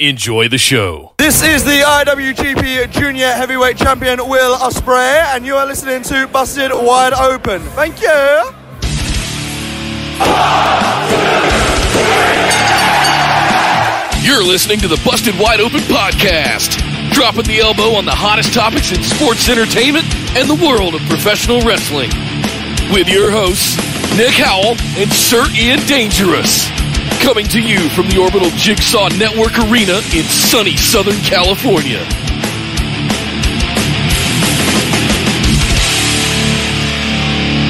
enjoy the show. This is the IWGP Junior Heavyweight Champion Will Ospreay, and you are listening to Busted Wide Open. Thank you. You're listening to the Busted Wide Open podcast, dropping the elbow on the hottest topics in sports entertainment and the world of professional wrestling. With your hosts, Nick Howell and Sir Ian Dangerous. Coming to you from the Orbital Jigsaw Network Arena in sunny Southern California.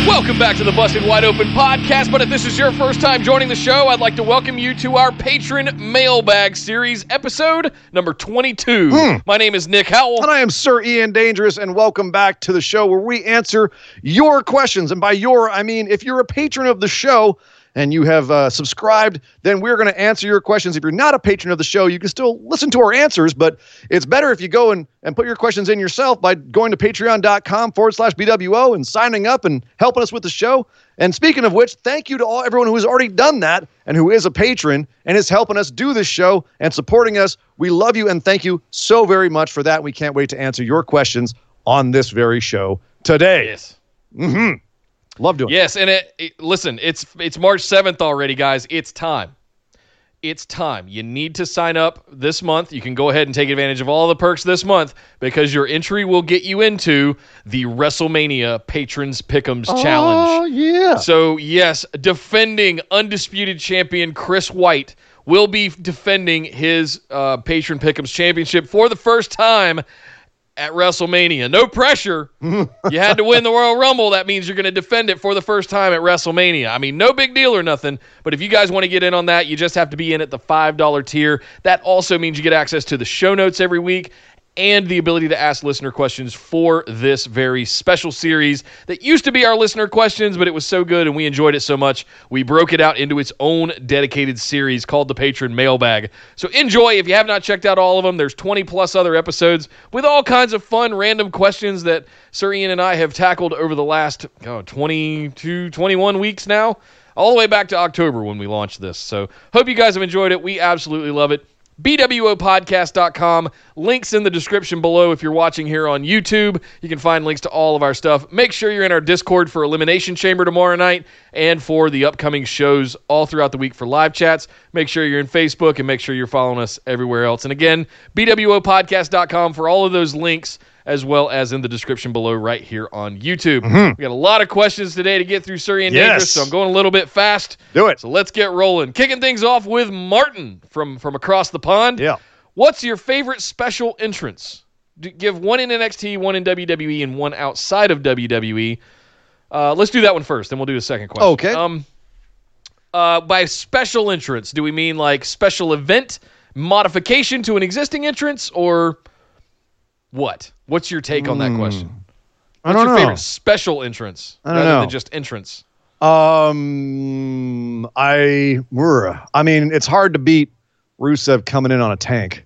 Welcome back to the Busted Wide Open podcast. But if this is your first time joining the show, I'd like to welcome you to our patron mailbag series, episode number 22. Hmm. My name is Nick Howell. And I am Sir Ian Dangerous, and welcome back to the show where we answer your questions. And by your, I mean if you're a patron of the show and you have uh, subscribed, then we're going to answer your questions. If you're not a patron of the show, you can still listen to our answers, but it's better if you go and, and put your questions in yourself by going to patreon.com forward slash BWO and signing up and helping us with the show. And speaking of which, thank you to all everyone who has already done that and who is a patron and is helping us do this show and supporting us. We love you and thank you so very much for that. We can't wait to answer your questions on this very show today. Yes. Love doing it. Yes, and it, it- listen, it's it's March 7th already, guys. It's time. It's time. You need to sign up this month. You can go ahead and take advantage of all the perks this month because your entry will get you into the WrestleMania Patrons Pick'ems Oh, Challenge. Oh, yeah. So, yes, defending undisputed champion Chris White will be defending his uh, Patron Pick'ems Championship for the first time at WrestleMania. No pressure. you had to win the Royal Rumble. That means you're going to defend it for the first time at WrestleMania. I mean, no big deal or nothing. But if you guys want to get in on that, you just have to be in at the $5 tier. That also means you get access to the show notes every week and the ability to ask listener questions for this very special series that used to be our listener questions, but it was so good and we enjoyed it so much, we broke it out into its own dedicated series called the Patron Mailbag. So enjoy. If you have not checked out all of them, there's 20 plus other episodes with all kinds of fun, random questions that Sir Ian and I have tackled over the last oh, 22, 21 weeks now. All the way back to October when we launched this. So, hope you guys have enjoyed it. We absolutely love it. BWOpodcast.com. Links in the description below if you're watching here on YouTube. You can find links to all of our stuff. Make sure you're in our Discord for Elimination Chamber tomorrow night and for the upcoming shows all throughout the week for live chats. Make sure you're in Facebook and make sure you're following us everywhere else. And again, BWOpodcast.com for all of those links as well as in the description below right here on YouTube. We got a lot of questions today to get through, Sir Ian Yes. Dangerous, so I'm going a little bit fast. Do it. So let's get rolling. Kicking things off with Martin from from across the pond. Yeah. What's your favorite special entrance? Give one in NXT, one in WWE, and one outside of WWE. Uh, let's do that one first, then we'll do the second question. Okay. Um, uh, by special entrance, do we mean like special event modification to an existing entrance, or what? What's your take on that question? Hmm. I What's don't your know. favorite special entrance I don't rather know. than just entrance? Um, I, brr. I mean, it's hard to beat Rusev coming in on a tank.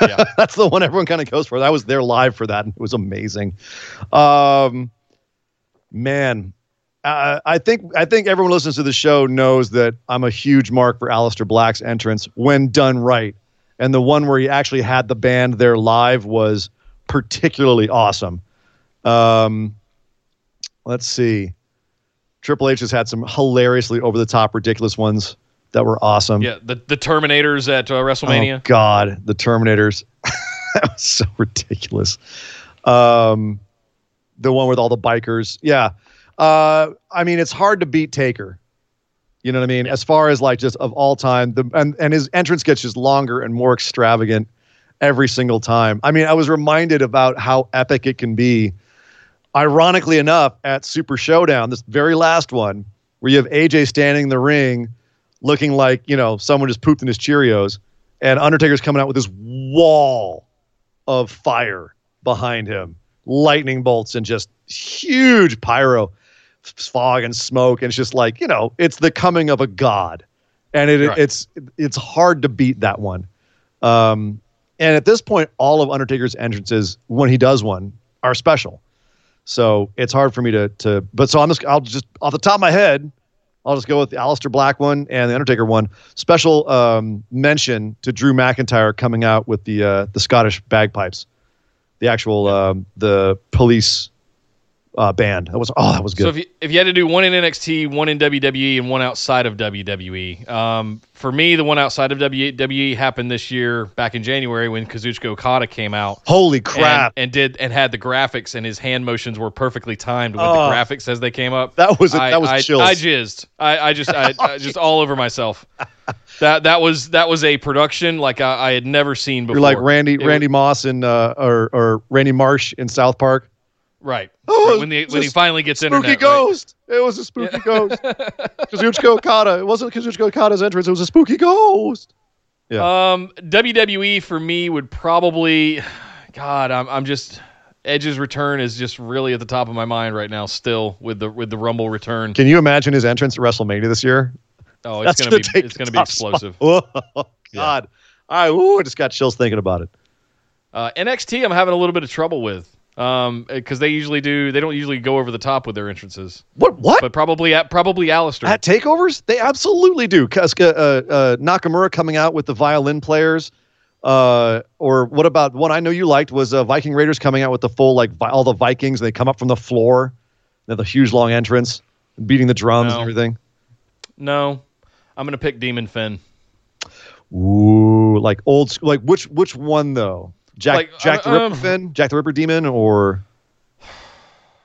Yeah. That's the one everyone kind of goes for. I was there live for that, and it was amazing. Um, man, uh, I think I think everyone listens to the show knows that I'm a huge mark for Aleister Black's entrance when done right, and the one where he actually had the band there live was particularly awesome. Um, let's see. Triple H has had some hilariously over the top, ridiculous ones that were awesome. Yeah, the the Terminators at uh, WrestleMania. Oh God, the Terminators. that was so ridiculous. Um, the one with all the bikers. Yeah. Uh, I mean, it's hard to beat Taker. You know what I mean? As far as like just of all time, the and, and his entrance gets just longer and more extravagant every single time. I mean, I was reminded about how epic it can be. Ironically enough, at Super Showdown, this very last one, where you have AJ standing in the ring looking like, you know, someone just pooped in his Cheerios, and Undertaker's coming out with this wall of fire behind him, lightning bolts and just huge pyro fog and smoke and it's just like you know it's the coming of a god and it, Right. it's it's hard to beat that one um and at this point all of undertaker's entrances when he does one are special. So it's hard for me to to but so i'm just i'll just off the top of my head i'll just go with the Aleister black one and the undertaker one. Special um mention to drew mcintyre coming out with the uh the scottish bagpipes. The actual um the police uh band that was oh that was good So if you if you had to do one in NXT, one in WWE, and one outside of WWE, um, for me, the one outside of WWE happened this year back in January when Kazuchika Okada came out. Holy crap! And, did and had the graphics and his hand motions were perfectly timed with Oh. the graphics as they came up. That was a- I, that was I, chills. I jizzed. I, I just I, I just all over myself. That that was that was a production like I, I had never seen before. You're like Randy It Randy was- Moss in uh, or or Randy Marsh in South Park. Right? Oh, when the, when he finally gets Spooky internet, right? ghost. It was a spooky ghost. Kazuchika Okada. It wasn't Kazuchika Okada's entrance. It was a spooky ghost. Yeah. Um, WWE for me would probably, God, I'm I'm just Edge's return is just really at the top of my mind right now. Still with the with the Rumble return. Can you imagine his entrance at WrestleMania this year? Oh, it's gonna, gonna be it's gonna be explosive. spot. Oh God. I ooh, I just got chills thinking about it. Uh, NXT, I'm having a little bit of trouble with. Um, because they usually do, they don't usually go over the top with their entrances, What? What? but probably at probably Aleister. At takeovers, they absolutely do. Cause uh, uh, Nakamura coming out with the violin players, uh, or what about one I know you liked was uh, Viking Raiders coming out with the full like vi- all the Vikings. And they come up from the floor, they have the huge long entrance, beating the drums No. and everything. no, I'm gonna pick Demon Finn. Ooh, like old sc- like which which one though? Jack Like, Jack the uh, Ripper um, Finn, Jack the Ripper Demon, or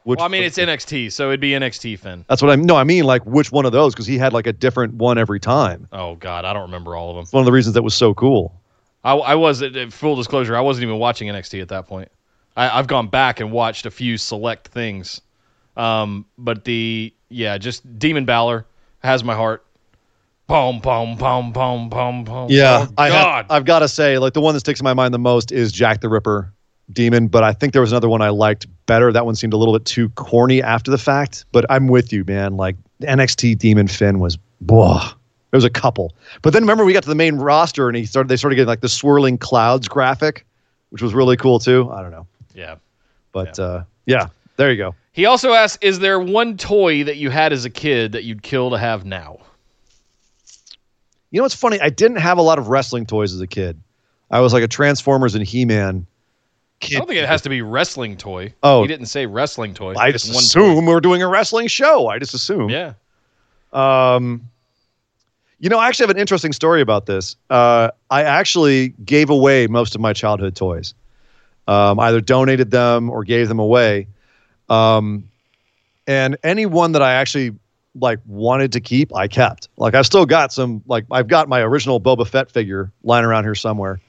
which? Well, I mean, it's NXT, so it'd be NXT Finn. that's what I'm. No, I mean like which one of those because he had like a different one every time. Oh God, I don't remember all of them. It's one of the reasons that was so cool. I, I was uh, full disclosure. I wasn't even watching NXT at that point. I, I've gone back and watched a few select things, um, but the yeah, just Demon Balor has my heart. Boom, boom, boom, boom, boom, boom. Yeah, oh, I have, I've got to say, like the one that sticks in my mind the most is Jack the Ripper Demon, but I think there was another one I liked better. That one seemed a little bit too corny after the fact, but I'm with you, man. Like NXT Demon Finn was, whoa. There was a couple, but then remember we got to the main roster and he started. They started getting like the swirling clouds graphic, which was really cool too. I don't know, yeah. but yeah, uh, yeah there you go. He also asked, "Is there one toy that you had as a kid that you'd kill to have now?" You know what's funny? I didn't have a lot of wrestling toys as a kid. I was like a Transformers and He Man. I don't think it has to be wrestling toy. Oh. he didn't say wrestling toy. I just assume we're doing a wrestling show. I just assume. Yeah. Um, you know, I actually have an interesting story about this. Uh, I actually gave away most of my childhood toys, um, either donated them or gave them away. Um, and any one that I actually like wanted to keep, I kept. Like I've still got some. Like I've got my original Boba Fett figure lying around here somewhere.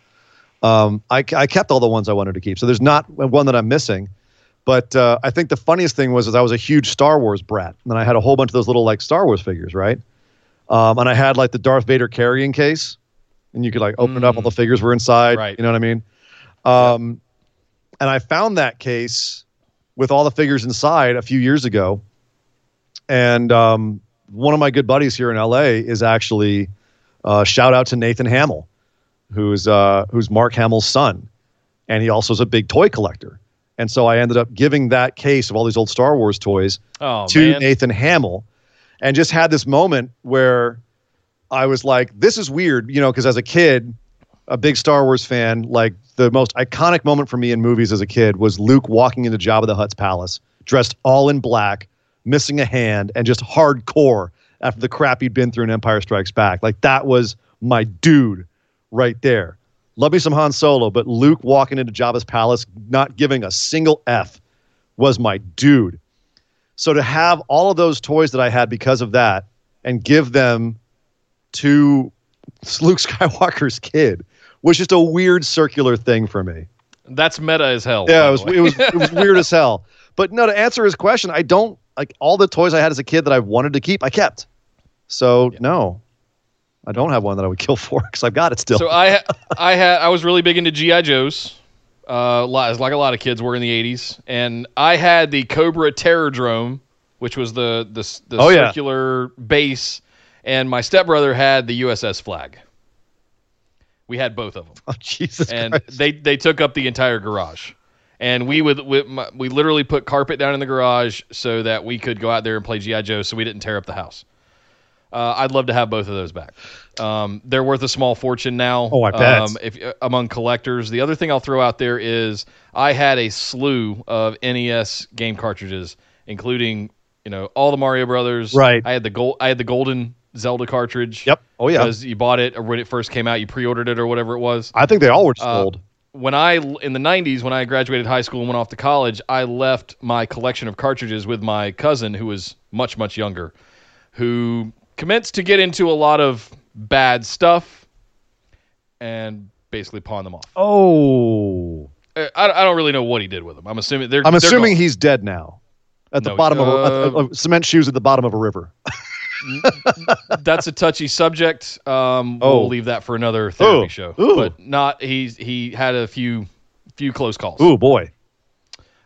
Um, I, I kept all the ones I wanted to keep, so there's not one that I'm missing. But uh, I think the funniest thing was is I was a huge Star Wars brat, and I had a whole bunch of those little like Star Wars figures, right? Um, and I had like the Darth Vader carrying case, and you could like open it up, all the figures were inside. Right. You know what I mean? Um, And I found that case with all the figures inside a few years ago, and um, one of my good buddies here in LA is actually uh, shout out to Nathan Hamill, who's uh, who's Mark Hamill's son, and he also is a big toy collector. And so I ended up giving that case of all these old Star Wars toys Oh to man. Nathan Hamill and just had this moment where I was like, this is weird, you know, because as a kid, a big Star Wars fan, like the most iconic moment for me in movies as a kid was Luke walking into Jabba the Hutt's palace, dressed all in black, missing a hand, and just hardcore after the crap he'd been through in Empire Strikes Back. Like that was my dude right there. Love me some Han Solo, but Luke walking into Jabba's palace, not giving a single F, was my dude. So to have all of those toys that I had because of that, and give them to Luke Skywalker's kid was just a weird circular thing for me. That's meta as hell. Yeah, it was it was it was weird as hell. But no, to answer his question, I don't like all the toys I had as a kid that I wanted to keep. I kept. So no, I don't have one that I would kill for because I've got it still. So I I had I was really big into GI Joes, uh, like a lot of kids were in the '80s, and I had the Cobra Terrordrome, which was the the, the Oh, yeah. circular base, and my stepbrother had the USS Flag. We had both of them, oh, Jesus and Christ. they they took up the entire garage. And we would we, we literally put carpet down in the garage so that we could go out there and play GI Joe, so we didn't tear up the house. Uh, I'd love to have both of those back. Um, they're worth a small fortune now. Oh, I bet. Um, if uh, among collectors, the other thing I'll throw out there is I had a slew of NES game cartridges, including you know all the Mario Brothers. Right. I had the gold. I had the golden Zelda cartridge. Yep. Oh yeah. Because you bought it or when it first came out, you pre-ordered it or whatever it was I think they all were sold. uh. When I in the 90s when I graduated high school and went off to college, I left my collection of cartridges with my cousin who was much much younger, who commenced to get into a lot of bad stuff and basically pawned them off. Oh. Uh, I, I don't really know what he did with them. I'm assuming they're I'm they're assuming gone. he's dead now. At the No, bottom of, a, uh, of- of cement shoes at the bottom of a river. that's a touchy subject. Um, Oh. we'll leave that for another therapy Ooh. show. Ooh. But not he's he had a few few close calls. Ooh boy.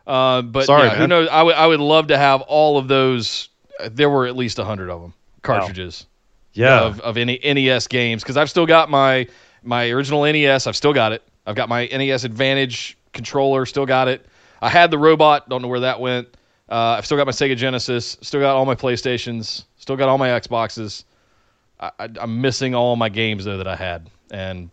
Uh, but Sorry, yeah, who knows? I would I would love to have all of those. There were at least a hundred of them cartridges Yeah. of of any NES games because I've still got my my original NES. I've still got it. I've got my NES Advantage controller. Still got it. I had the robot. Don't know where that went. Uh, I've still got my Sega Genesis. Still got all my PlayStations. Still got all my Xboxes. I, I'm missing all my games though that I had, and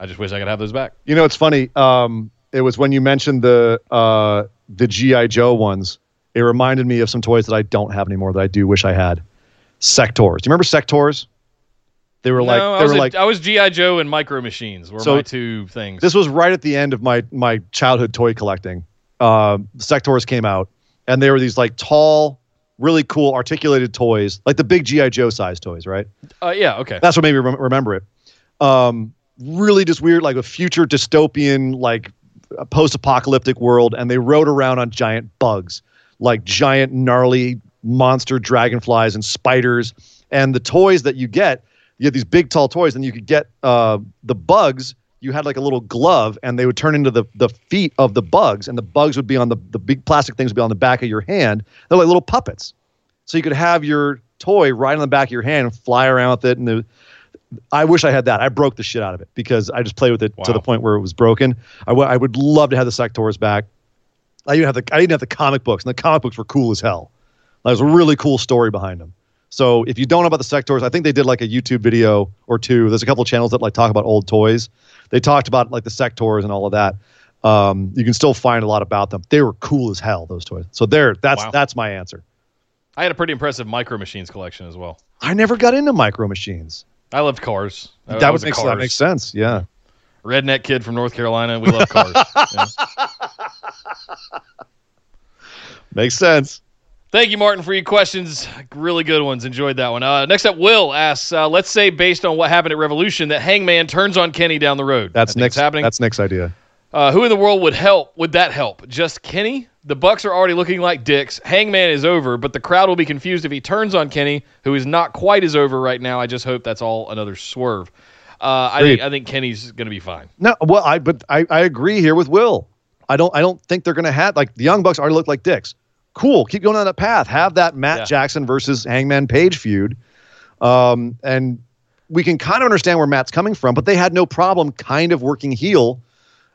I just wish I could have those back. You know, it's funny. Um, it was when you mentioned the uh, the GI Joe ones. It reminded me of some toys that I don't have anymore that I do wish I had. Sectaurs. Do you remember Sectaurs? They were like no, I they was were a- like I was GI Joe and Micro Machines were So, my two things. this was right at the end of my my childhood toy collecting. Um, Sectaurs came out, and they were these like tall, really cool articulated toys, like the big GI Joe size toys, right? uh, yeah, okay. That's what made me rem- remember it. Um, really, just weird, like a future dystopian, like post-apocalyptic world, and they rode around on giant bugs, like giant gnarly monster dragonflies and spiders. And the toys that you get, you had these big tall toys, and you could get uh, the bugs. You had like a little glove, and they would turn into the the feet of the bugs, and the bugs would be on the the big plastic things would be on the back of your hand. They're like little puppets. So you could have your toy right on the back of your hand and fly around with it. And the, I wish I had that. I broke the shit out of it because I just played with it to the point where it was broken. I would love to have the Sectaurs back. I even have the I didn't have the comic books, and the comic books were cool as hell. There's a really cool story behind them. So if you don't know about the Sectaurs, I think they did like a YouTube video or two. There's a couple channels that like talk about old toys. They talked about like the Sectaurs and all of that. Um, you can still find a lot about them. They were cool as hell. Those toys. So there, that's Wow. that's my answer. I had a pretty impressive Micro Machines collection as well. I never got into micro machines. I loved cars. I- I that was would a make that makes sense. Yeah. Redneck kid from North Carolina. We love cars. Yeah. Makes sense. Thank you, Martin, for your questions. Really good ones. Enjoyed that one. Uh, next up, Will asks, uh, let's say based on what happened at Revolution, that Hangman turns on Kenny down the road. That's I think Nick's it's happening. That's next idea. Uh, who in the world would help? Would that help? Just Kenny? The Bucks are already looking like dicks. Hangman is over, but the crowd will be confused if he turns on Kenny, who is not quite as over right now. I just hope that's all another swerve. Uh, I think I think Kenny's going to be fine. No, well, I but I, I agree here with Will. I don't I don't think they're gonna have like the Young Bucks already look like dicks. Cool, keep going on that path. Have that Matt Yeah. Jackson versus Hangman Page feud, um, and we can kind of understand where Matt's coming from. But they had no problem kind of working heel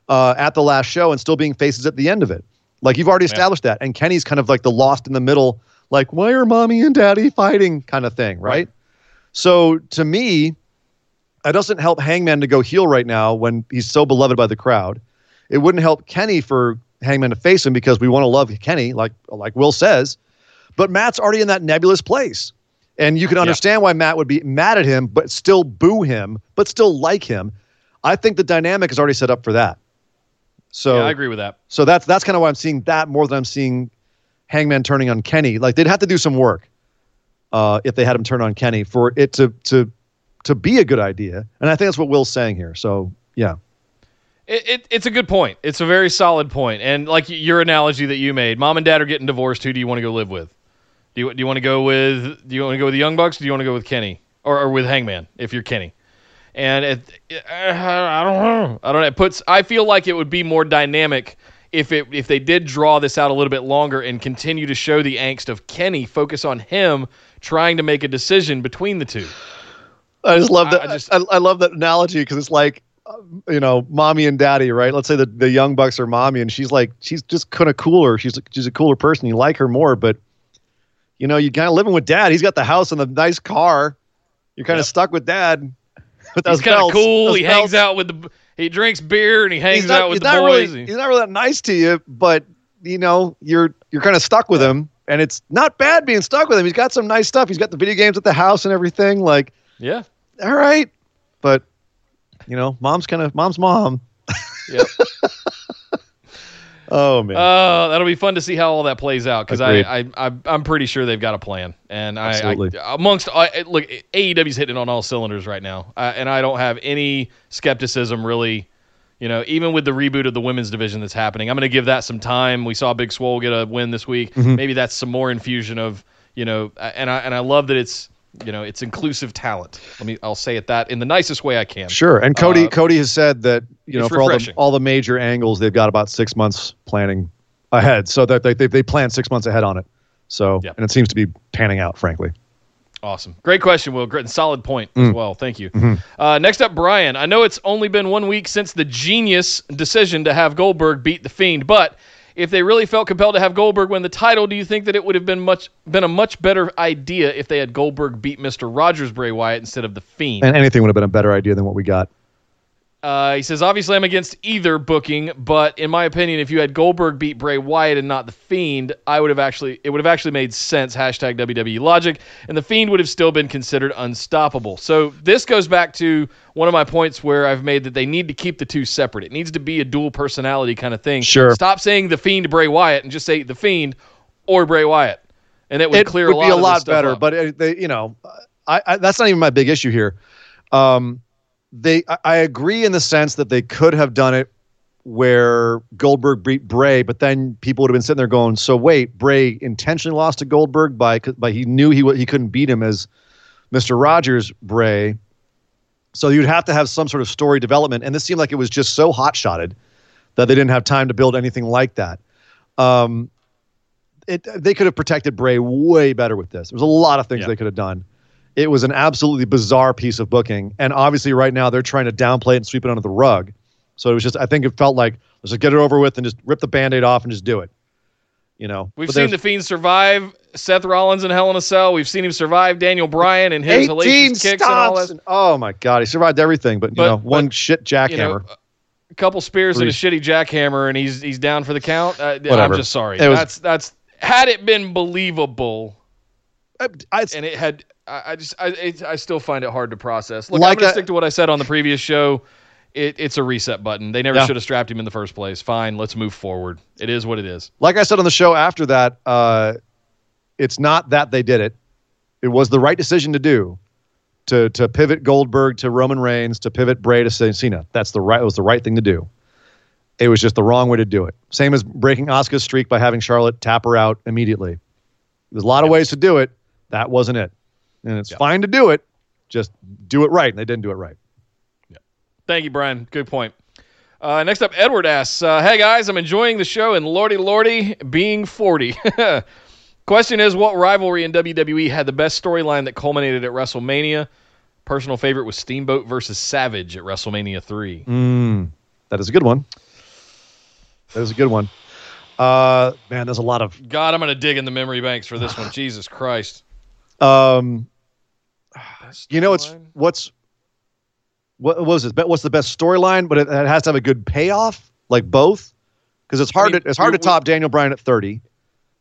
uh, at the last show and still being faces at the end of it. Like you've already established that, and Kenny's kind of like the lost in the middle, like why are mommy and daddy fighting kind of thing, right? Right. So to me, it doesn't help Hangman to go heel right now when he's so beloved by the crowd. It wouldn't help Kenny for Hangman to face him because we want to love Kenny, like like Will says. But Matt's already in that nebulous place. And you can understand why Matt would be mad at him, but still boo him, but still like him. I think the dynamic is already set up for that. So yeah, I agree with that. so that's that's kind of why I'm seeing that more than I'm seeing Hangman turning on Kenny. Like they'd have to do some work. uh, if they had him turn on Kenny for it to to to be a good idea. And I think that's what Will's saying here. So yeah. It, it, it's a good point. It's a very solid point. And like your analogy that you made, mom and dad are getting divorced. Who do you want to go live with? Do you, do you want to go with do you want to go with the Young Bucks? Do you want to go with Kenny or, or with Hangman if you're Kenny? And it, it, I don't know. I don't know. It puts. I feel like it would be more dynamic if it if they did draw this out a little bit longer and continue to show the angst of Kenny, focus on him trying to make a decision between the two. I just love that. I I, just- I, I love that analogy because it's like, you know, mommy and daddy, right? Let's say the, the young bucks are mommy, and she's like, she's just kind of cooler. She's she's a cooler person. You like her more, but you know, you're kind of living with dad. He's got the house and the nice car. You're kind of Yep. stuck with dad. He's those kind of cool. those He hangs out with the. He drinks beer and he hangs not, out with the boys. really, he's not really that nice to you, but you know, you're you're kind of stuck with him, and it's not bad being stuck with him. He's got some nice stuff. He's got the video games at the house and everything. Like, yeah. all right, but you know, mom's kind of mom's mom. Yep. Oh man. Uh, that'll be fun to see how all that plays out because I, I I I'm pretty sure they've got a plan. And I, Absolutely. I amongst I, look, AEW's hitting on all cylinders right now, uh, and I don't have any skepticism really. You know, even with the reboot of the women's division that's happening, I'm going to give that some time. We saw Big Swole get a win this week. Mm-hmm. Maybe that's some more infusion of you know, and I and I love that it's you know it's inclusive talent. Let me I'll say it that in the nicest way I can. Sure. And Cody Uh, Cody has said that you know for all the, all the major angles they've got about six months planning ahead, so that they they, they plan six months ahead on it. So Yeah. and it seems to be panning out, frankly. Awesome. Great question, Will. Great and solid point Mm. as well. Thank you. Mm-hmm. Uh, next up, Brian. I know it's only been one week since the genius decision to have Goldberg beat the Fiend, but if they really felt compelled to have Goldberg win the title, do you think that it would have been much been a much better idea if they had Goldberg beat Mr. Rogers Bray Wyatt instead of the Fiend? And anything would have been a better idea than what we got. Uh, he says, obviously, I'm against either booking, but in my opinion, if you had Goldberg beat Bray Wyatt and not the Fiend, I would have actually it would have actually made sense. Hashtag WWE logic, and the Fiend would have still been considered unstoppable. So this goes back to one of my points where I've made that they need to keep the two separate. It needs to be a dual personality kind of thing. Sure. Stop saying the Fiend Bray Wyatt and just say the Fiend or Bray Wyatt, and it would it clear would a lot be a lot better, up. but it, they, you know, I, I that's not even my big issue here. Um, they, I, I agree in the sense that they could have done it where Goldberg beat Bray, but then people would have been sitting there going, "So wait, Bray intentionally lost to Goldberg by by he knew he he couldn't beat him as Mister Rogers Bray." So you'd have to have some sort of story development, and this seemed like it was just so hot shotted that they didn't have time to build anything like that. Um, it, they could have protected Bray way better with this. There was a lot of things Yeah. they could have done. It was an absolutely bizarre piece of booking, and obviously, right now they're trying to downplay it and sweep it under the rug. So it was just, I think it felt like let's just get it over with and just rip the band-aid off and just do it. You know, We've seen the Fiend survive Seth Rollins and Hell in a Cell. We've seen him survive Daniel Bryan and his 18 hellacious kicks and all that. and- oh my God, he survived everything, but you But- know, but, one shit jackhammer. You know, a couple spears and a shitty jackhammer, and he's he's down for the count. Uh, I'm just sorry. Was- that's that's had it been believable, I, I, and it had. I, just I I still find it hard to process. Look, Like I'm gonna a- stick to what I said on the previous show. It, it's a reset button. They never Yeah. should have strapped him in the first place. Fine, let's move forward. It is what it is. like I said on the show after that, uh, it's not that they did it. It was the right decision to do. To to pivot Goldberg to Roman Reigns, to pivot Bray to Cena. That's the right. It was the right thing to do. It was just the wrong way to do it. Same as breaking Asuka's streak by having Charlotte tap her out immediately. There's a lot of ways to do it. That wasn't it. And it's fine to do it. Just do it right. And they didn't do it right. Yeah. Thank you, Brian. Good point. Uh, next up, Edward asks, uh, "Hey guys, I'm enjoying the show and lordy lordy being 40. Question is, what rivalry in WWE had the best storyline that culminated at WrestleMania? Personal favorite was Steamboat versus Savage at WrestleMania three. Mm, that is a good one. That is a good one. Uh, man, there's a lot of God, I'm gonna dig in the memory banks for this one. Jesus Christ. Um, Best you know, it's what's what, what was it? What's the best storyline? But it, it has to have a good payoff, like both, because it's hard mean, to it's hard to top Daniel Bryan at thirty.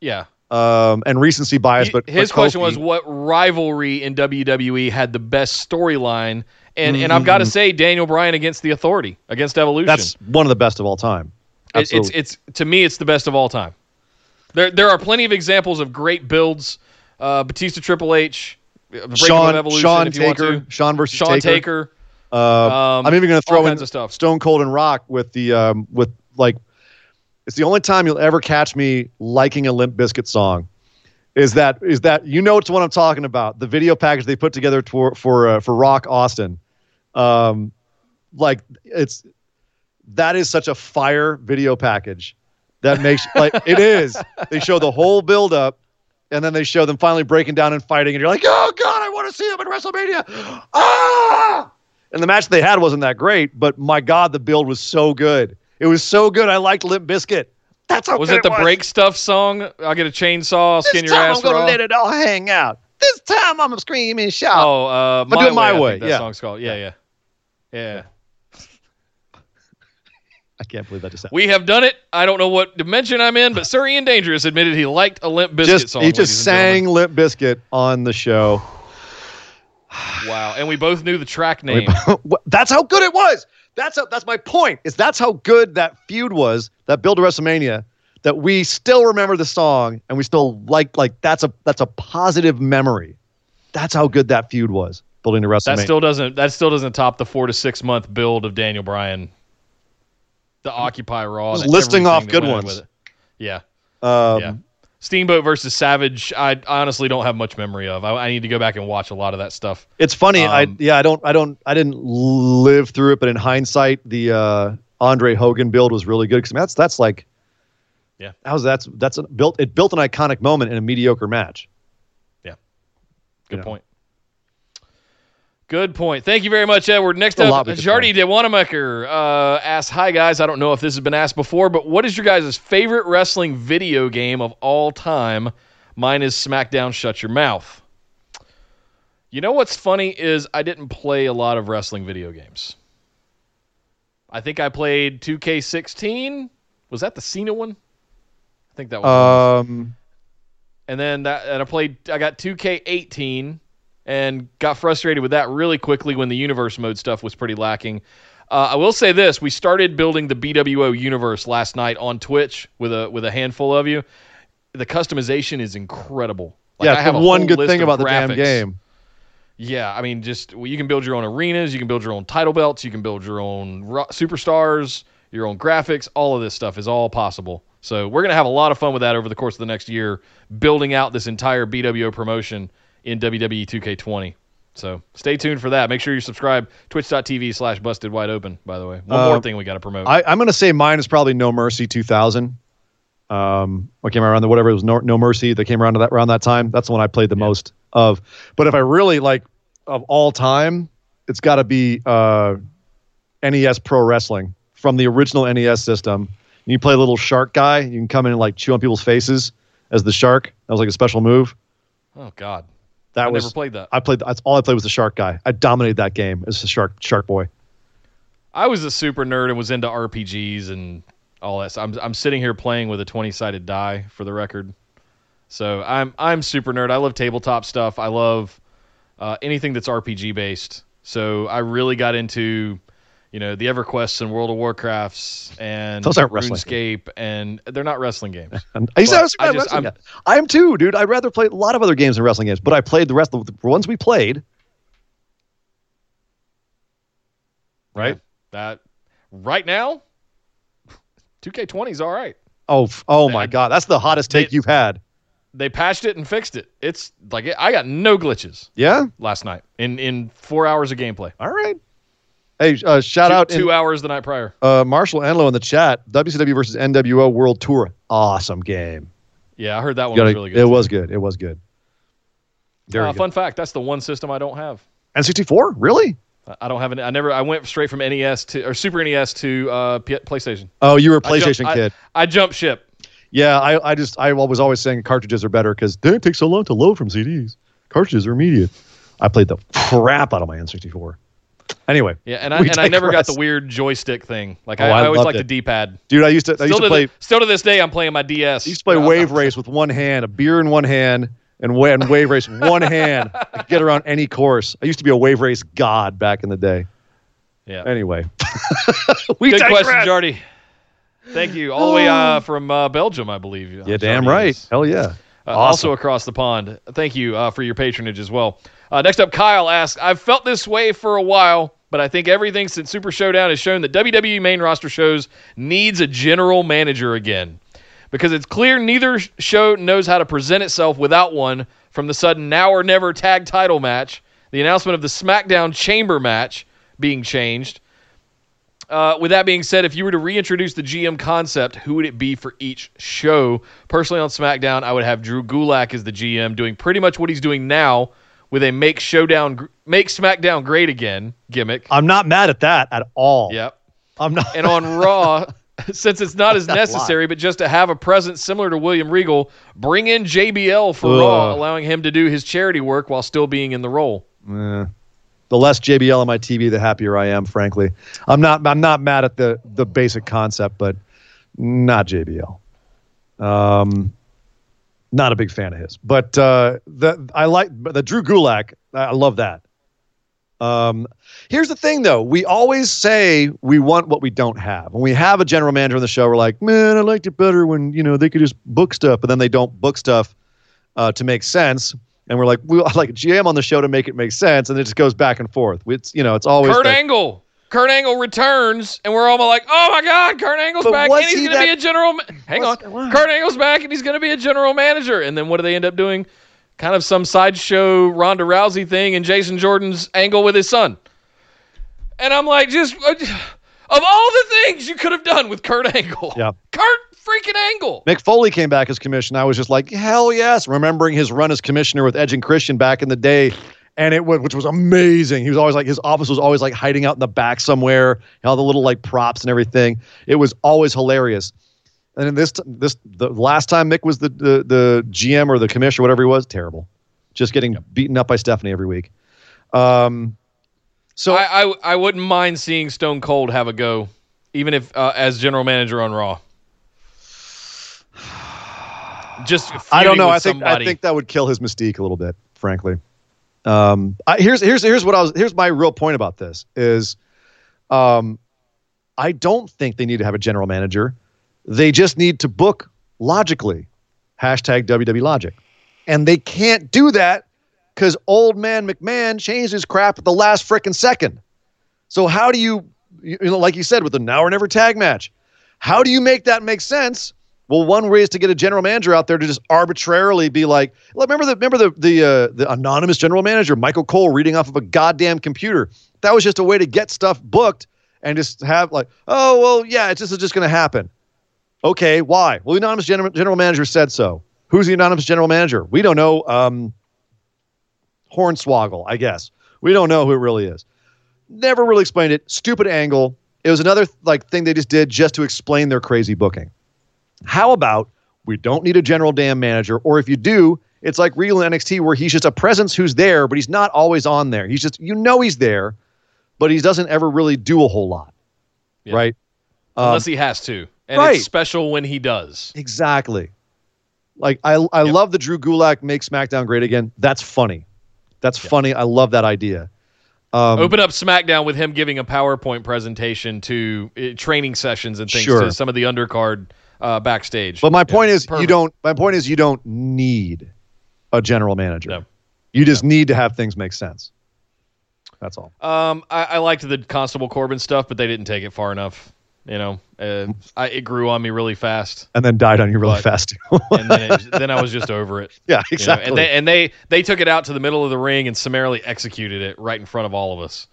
yeah. Um, and recency bias, He- but his but question Kofi- was, what rivalry in WWE had the best storyline? And and I've got to say, Daniel Bryan against the Authority, against Evolution. that's one of the best of all time. It, it's it's to me it's the best of all time. There there are plenty of examples of great builds uh, Batista, Triple H, uh, Shawn, Shawn you want Taker. Shawn versus Shawn Taker. Taker. Uh, Um, I'm even going to throw in stuff. Stone Cold and Rock with the um, with like it's the only time you'll ever catch me liking a Limp Bizkit song. Is that is that you know it's what I'm talking about? The video package they put together for for uh, for Rock Austin, um, like it's that is such a fire video package that makes like it is. They show the whole build up, and then they show them finally breaking down and fighting, and you're like, oh god, I want to see them in WrestleMania. Ah! And the match they had wasn't that great, but my god, the build was so good. It was so good. I liked Limp Bizkit. That's how Was it the was. break stuff song? I'll get a chainsaw, This skin your time ass I'm gonna raw. let it all hang out. This time I'm gonna scream and shout. Oh, uh, But my do it my way. I way, think that yeah. song's called. Yeah, yeah, yeah. I can't believe that just happened. We have done it. I don't know what dimension I'm in, but Sir Ian Dangerous admitted he liked a Limp Just song. he just sang Limp Bizkit on the show. Wow, and we both knew the track name. That's how good it was. That's how, that's my point. Is that's how good that feud was. That build to WrestleMania. That we still remember the song and we still like like that's a that's a positive memory. That's how good that feud was building to WrestleMania. That still doesn't. That still doesn't top the four to six month build of Daniel Bryan. The Occupy Raw. Just listing off good ones. Yeah, um, yeah. Steamboat versus Savage. I honestly don't have much memory of. I, I need to go back and watch a lot of that stuff. It's funny. I Um, yeah. I don't. I don't. I didn't live through it, but in hindsight, the uh, Andre Hogan build was really good because that's that's like, Yeah. How's that's that's a, built. It built an iconic moment in a mediocre match. Yeah, good know. point. Good point. Thank you very much, Edward. Next up, Jardy de Wanamaker uh, asks, "Hi guys, I don't know if this has been asked before, but what is your guys' favorite wrestling video game of all time? Mine is SmackDown. Shut your mouth." You know what's funny is I didn't play a lot of wrestling video games. I think I played 2K16. Was that the Cena one? I think that was. Um, and then that and I played I got 2K18 and got frustrated with that really quickly when the universe mode stuff was pretty lacking. Uh, I will say this: we started building the BWO universe last night on Twitch with a with a handful of you. The customization is incredible. Like, yeah, I have one good thing about the damn game. Yeah, I mean, just well, you can build your own arenas, you can build your own title belts, you can build your own ro- superstars, your own graphics. All of this stuff is all possible. So we're gonna have a lot of fun with that over the course of the next year, building out this entire BWO promotion in WWE 2K20. So stay tuned for that. Make sure you subscribe. Twitch.tv slash busted wide open, by the way. One Uh, more thing we got to promote. I, I'm going to say mine is probably No Mercy 2000. Um, what came around the whatever it was No, no Mercy that came around to that around that time. That's the one I played the most of. But if I really like of all time, it's got to be uh, NES Pro Wrestling from the original NES system. You play a little shark guy. You can come in and like chew on people's faces as the shark. That was like a special move. oh, God. That I was never played that. I played. That's all I played was the shark guy. I dominated that game as the shark shark boy. I was a super nerd and was into RPGs and all that. So I'm I'm sitting here playing with a 20 sided die for the record. So I'm I'm super nerd. I love tabletop stuff. I love uh, anything that's RPG based. So I really got into you know the EverQuests and World of Warcrafts and Those aren't RuneScape and they're not wrestling games. I used to I just- I'm- I am too, dude. I'd rather play a lot of other games than wrestling games, but I played the rest of the ones we played. Right? that right now 2K20 is all right. Oh, oh my God, that's the hottest take you've had. They patched it and fixed it. It's like I got no glitches. Yeah. last night in in four hours of gameplay. All right. Hey, uh, shout two, out two in, hours the night prior. uh, Marshall Enlow in the chat. WCW versus NWO World Tour. Awesome game. Yeah, I heard that one was gotta- really good. It too. was good. It was good. Uh, you go. fun fact: that's the one system I don't have. N64? Really? I- I don't have an. I never. I went straight from NES to or Super NES to uh, P- PlayStation. Oh, you were a PlayStation I- kid. I jumped ship. Yeah, I, I just I was always saying cartridges are better because they take so long to load from CDs. Cartridges are immediate. I played the crap out of my N64. Anyway, Yeah, and I and I never got the weird joystick thing. Like Oh, I, I I always liked it. the D-pad. dude, I used to I used Still to to, play the, still to this day, I'm playing my DS. I used to play Wave Race with one hand, a beer in one hand, and, wa- and Wave Race with one hand. I could get around any course. I used to be a Wave Race god back in the day. Yeah. Anyway, we Good digress. question, Jardy. Thank you. All the way uh, from uh, Belgium, I believe. Yeah, damn right. Hell yeah. uh, Awesome. also across the pond. Thank you uh, for your patronage as well. Uh, next up, Kyle asks, I've felt this way for a while, but I think everything since Super Showdown has shown that WWE main roster shows needs a general manager again. Because it's clear neither show knows how to present itself without one from the sudden now or never tag title match, the announcement of the SmackDown Chamber match being changed. Uh, with that being said, if you were to reintroduce the GM concept, who would it be for each show? Personally, on SmackDown, I would have Drew Gulak as the GM, doing pretty much what he's doing now with a make Showdown, make SmackDown great again gimmick. I'm not mad at that at all. Yep. I'm not. And on Raw, since it's not as That's lot. necessary, but just to have a presence similar to William Regal, bring in JBL for Raw, allowing him to do his charity work while still being in the role. Eh. the less JBL on my TV, the happier I am. Frankly, I'm not. I'm not mad at the the basic concept, but not JBL. Um, not a big fan of his, but uh, the I like the Drew Gulak. I love that. Um, here's the thing, though. We always say we want what we don't have. When we have a general manager on the show, we're like, man, I liked it better when you know they could just book stuff, but then they don't book stuff uh, to make sense. And we're like, we like a GM on the show to make it make sense, and it just goes back and forth. It's you know, it's always Kurt that- Angle. Kurt Angle returns, and we're all like, "Oh my God, Kurt Angle's But back, and he's he going to be a general." Ma- Hang on? Kurt Angle's back, and he's going to be a general manager. And then what do they end up doing? Kind of some sideshow Ronda Rousey thing, and Jason Jordan's angle with his son. And I'm like, just uh, of all the things you could have done with Kurt Angle, Yeah. Kurt freaking Angle. Mick Foley came back as commissioner. I was just like, hell yes, remembering his run as commissioner with Edge and Christian back in the day. And it was, which was amazing. He was always like, his office was always like hiding out in the back somewhere, all the little like props and everything. It was always hilarious. And then this, this, the last time Mick was the, the, the GM or the commissioner, whatever he was, terrible. Just getting beaten up by Stephanie every week. Um, so I, I I wouldn't mind seeing Stone Cold have a go, even if uh, as general manager on Raw. Just I don't know. I think I think that would kill his mystique a little bit, frankly. Um, I, here's here's here's what I was. Here's my real point about this is, um, I don't think they need to have a general manager. They just need to book logically. Hashtag WW Logic, and they can't do that because old man McMahon changed his crap at the last frickin' second. So how do you, you know, like you said, with the now or never tag match, how do you make that make sense? Well, one way is to get a general manager out there to just arbitrarily be like, remember the remember the the uh, the anonymous general manager Michael Cole reading off of a goddamn computer. That was just a way to get stuff booked and just have like, oh well, yeah, it's just it's just to happen. Okay, why? Well, the anonymous general, general manager said so. Who's the anonymous general manager? We don't know. Um, Hornswoggle, I guess. We don't know who it really is. Never really explained it. Stupid angle. It was another like thing they just did just to explain their crazy booking. How about we don't need a general damn manager, or if you do, it's like real NXT where he's just a presence who's there, but he's not always on there. He's just you know he's there, but he doesn't ever really do a whole lot, Yeah. right? Um, unless he has to, and right. it's special when he does. Exactly. Like I I love the Drew Gulak make SmackDown great again. That's funny. That's funny. I love that idea. Um, Open up SmackDown with him giving a PowerPoint presentation to uh, training sessions and things Sure. to some of the undercard uh, backstage. but my point is you don't my point is you don't need a general manager. No. You just need to have things make sense. That's all. Um, I, I liked the Constable Corbin stuff, but they didn't take it far enough. You know, uh, I, it grew on me really fast, And then died on you really But- fast too. and then it, then I was just over it. yeah, you know, exactly. and they and they they took it out to the middle of the ring and summarily executed it right in front of all of us,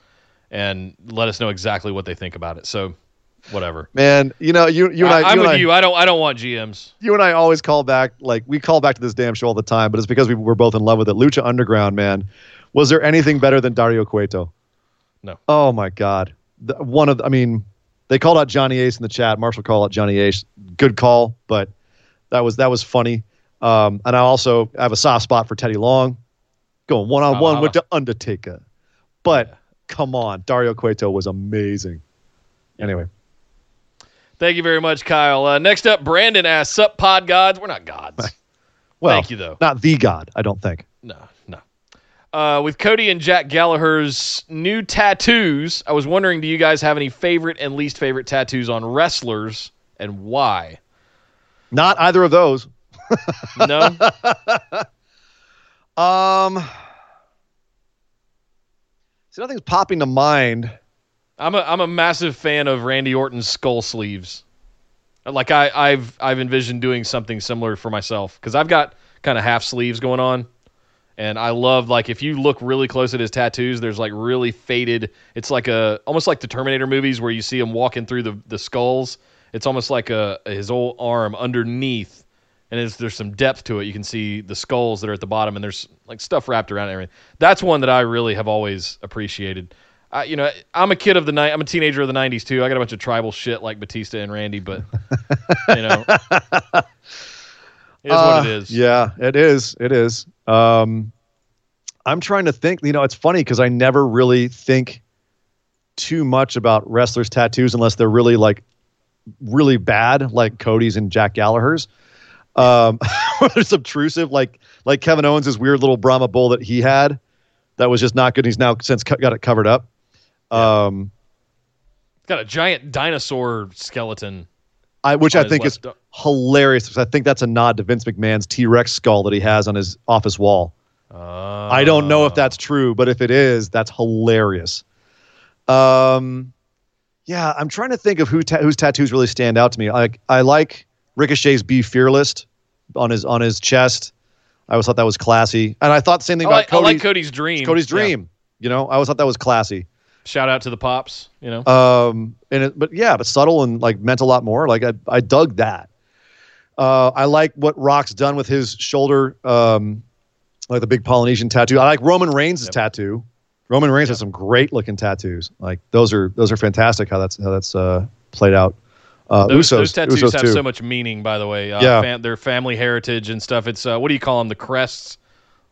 and let us know exactly what they think about it. So, whatever. Man, you know, you you and I, I, am and with I, you. I don't I don't want GMs. you and I always call back, like we call back to this damn show all the time, but it's because we were both in love with it. Lucha Underground, man. Was there anything better than Dario Cueto? No. Oh my God. The, one of, the- I mean, they called out Johnny Ace in the chat. Marshall called out Johnny Ace. Good call, but that was that was funny. Um, and I also have a soft spot for Teddy Long, going one on one with the Undertaker. But come on, Dario Cueto was amazing. Anyway, Thank you very much, Kyle. Uh, next up, Brandon asks, "Sup, Pod Gods? We're not gods. well, Thank you, though. not the God, I don't think. No, no. Uh, with Cody and Jack Gallagher's new tattoos, I was wondering, do you guys have any favorite and least favorite tattoos on wrestlers, and why? Not either of those. No. Um, see, nothing's popping to mind. I'm a I'm a massive fan of Randy Orton's skull sleeves. Like I I've I've envisioned doing something similar for myself because I've got kind of half sleeves going on, and I love like if you look really close at his tattoos, there's like really faded. It's like a almost like the Terminator movies where you see him walking through the the skulls. It's almost like a his whole arm underneath, and there's some depth to it. You can see the skulls that are at the bottom, and there's like stuff wrapped around everything. That's one that I really have always appreciated. I, you know, I'm a kid of the night. I'm a teenager of the '90s too. I got a bunch of tribal shit like Batista and Randy, but you know, it is Uh, what it is. Yeah, it is. It is. Um, I'm trying to think. You know, it's funny because I never really think too much about wrestlers' tattoos unless they're really like really bad, like Cody's and Jack Gallagher's. Um, whether it's obtrusive, like like Kevin Owens' weird little Brahma bull that he had, that was just not good. He's now since got it covered up. Um, Got a giant dinosaur skeleton. I, which I think is left- hilarious because I think that's a nod to Vince McMahon's T Rex skull that he has on his office wall. Uh, I don't know if that's true, but if it is, that's hilarious. Um, yeah, I'm trying to think of who ta- whose tattoos really stand out to me. I I like Ricochet's "Be Fearless" on his on his chest. I always thought that was classy, and I thought the same thing I about like, I Cody, like Cody's dream. Cody's Yeah. dream. You know, I always thought that was classy. Shout out to the pops. You know, Um, and it, but yeah, but subtle and like meant a lot more. Like I, I dug that. Uh, I like what Rock's done with his shoulder, um, like the big Polynesian tattoo. I like Roman Reigns' Yep. tattoo. Roman Reigns has some great looking tattoos. Like those are those are fantastic. How that's how that's uh, played out. Uh, those, Usos, those tattoos Usos have too. so much meaning. By the way, uh, Yeah. fam- their family heritage and stuff. It's uh, what do you call them? The crests.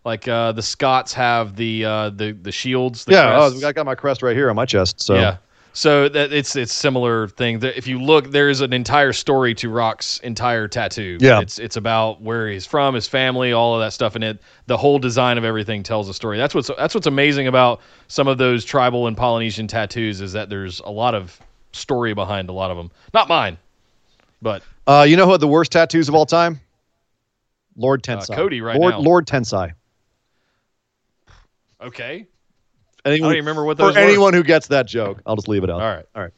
Like uh, the Scots have the uh, the the shields. The yeah, oh, I got my crest right here on my chest. So Yeah. So that it's it's similar thing. If you look, there's an entire story to Rock's entire tattoo. Yeah. It's it's about where he's from, his family, all of that stuff, and it the whole design of everything tells a story. That's what's that's what's amazing about some of those tribal and Polynesian tattoos is that there's a lot of story behind a lot of them. Not mine, but uh, you know who had the worst tattoos of all time? Lord Tensai. Cody right Lord, now. Lord Tensai. Okay. Anyone, I don't remember what for those were. anyone who gets that joke, I'll just leave it out. All right. All right.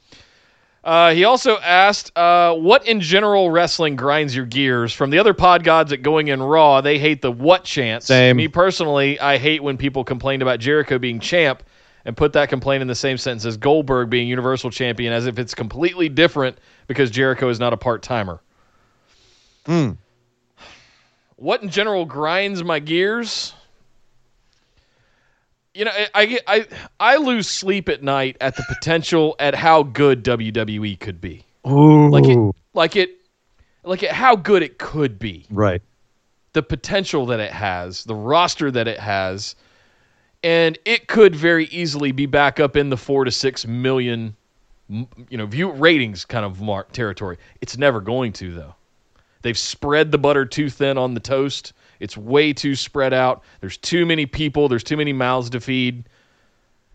Uh, he also asked, uh, "What in general wrestling grinds your gears?" From the other pod gods at Going in Raw, they hate the "what" chants. Same. Me personally, I hate when people complain about Jericho being champ and put that complaint in the same sentence as Goldberg being Universal Champion, as if it's completely different because Jericho is not a part timer. Hmm. What in general grinds my gears? You know, I, I I lose sleep at night at the potential at how good WWE could be. Ooh. Like it, like it, like it, how good it could be. right. The potential that it has, the roster that it has, and it could very easily be back up in the four to six million, you know, view ratings kind of mark territory. It's never going to though. They've spread the butter too thin on the toast. It's way too spread out. There's too many people. There's too many mouths to feed.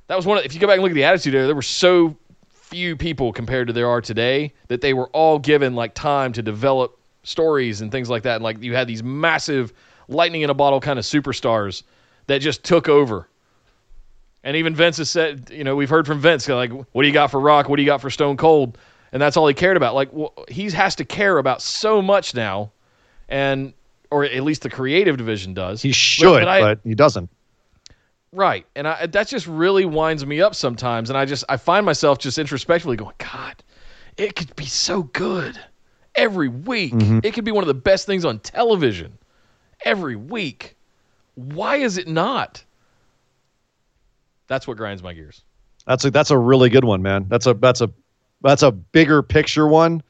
That was one. Of, if you go back and look at the attitude era, there were so few people compared to there are today that they were all given like time to develop stories and things like that. And like you had these massive lightning in a bottle kind of superstars that just took over. And even Vince has said, you know, we've heard from Vince like, what do you got for Rock? What do you got for Stone Cold? And that's all he cared about. Like, well, he has to care about so much now, and or at least the creative division does. He should, but I- but he doesn't. Right. And I, that just really winds me up sometimes. And I just, I find myself just introspectively going, God, it could be so good every week. Mm-hmm. It could be one of the best things on television every week. Why is it not? That's what grinds my gears. That's a that's a really good one, man. That's a that's a that's a bigger picture one.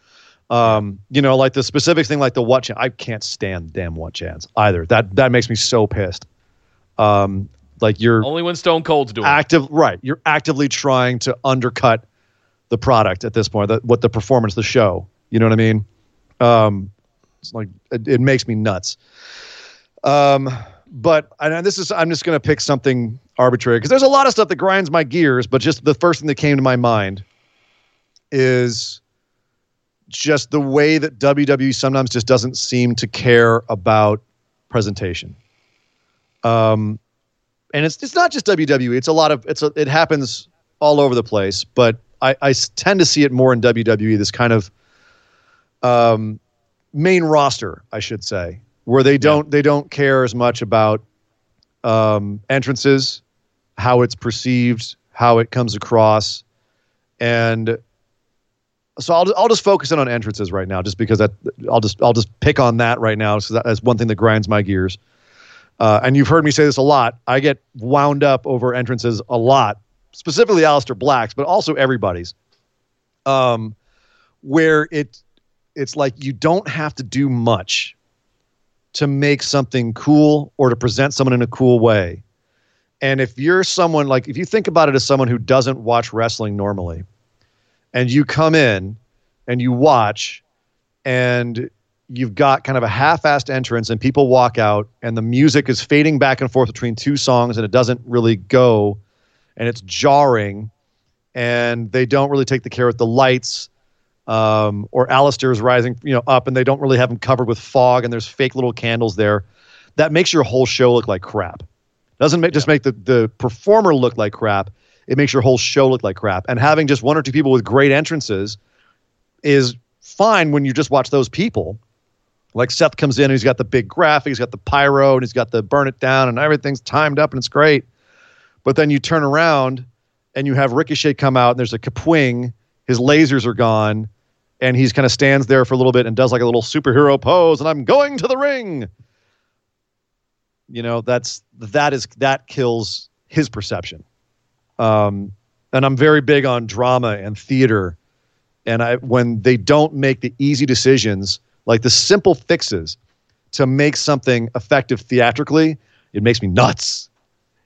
Um, you know, like the specific thing, like the what chants. I can't stand damn what chants either. That that makes me so pissed. Um, like you're Only when Stone Cold's doing it. active, right? You're actively trying to undercut the product at this point. That what the performance, the show. You know what I mean? Um, it's like it, it makes me nuts. Um, but and this is I'm just gonna pick something arbitrary because there's a lot of stuff that grinds my gears. But just the first thing that came to my mind is just the way that WWE sometimes just doesn't seem to care about presentation. Um, and it's it's not just WWE. It's a lot of it's a, it happens all over the place. But I, I tend to see it more in WWE. This kind of um, main roster, I should say, where they don't yeah. they don't care as much about um, entrances, how it's perceived, how it comes across, and so I'll I'll just focus in on entrances right now, just because that I'll just I'll just pick on that right now. So that's one thing that grinds my gears. Uh, and you've heard me say this a lot. I get wound up over entrances a lot, specifically Aleister Black's, but also everybody's. Um, where it it's like you don't have to do much to make something cool or to present someone in a cool way. And if you're someone like if you think about it as someone who doesn't watch wrestling normally, and you come in and you watch and you've got kind of a half-assed entrance and people walk out and the music is fading back and forth between two songs and it doesn't really go and it's jarring and they don't really take the care with the lights um, or Aleister is rising you know up and they don't really have him covered with fog and there's fake little candles there. That makes your whole show look like crap. Doesn't make, just make the, the performer look like crap it makes your whole show look like crap. And having just one or two people with great entrances is fine when you just watch those people. Like Seth comes in and he's got the big graphic, he's got the pyro, and he's got the burn it down, and everything's timed up and it's great. But then you turn around and you have Ricochet come out and there's a kapwing, his lasers are gone, and he's kind of stands there for a little bit and does like a little superhero pose, and I'm going to the ring. You know, that's that is that kills his perception. Um, and I'm very big on drama and theater. And I, when they don't make the easy decisions, like the simple fixes to make something effective theatrically, it makes me nuts.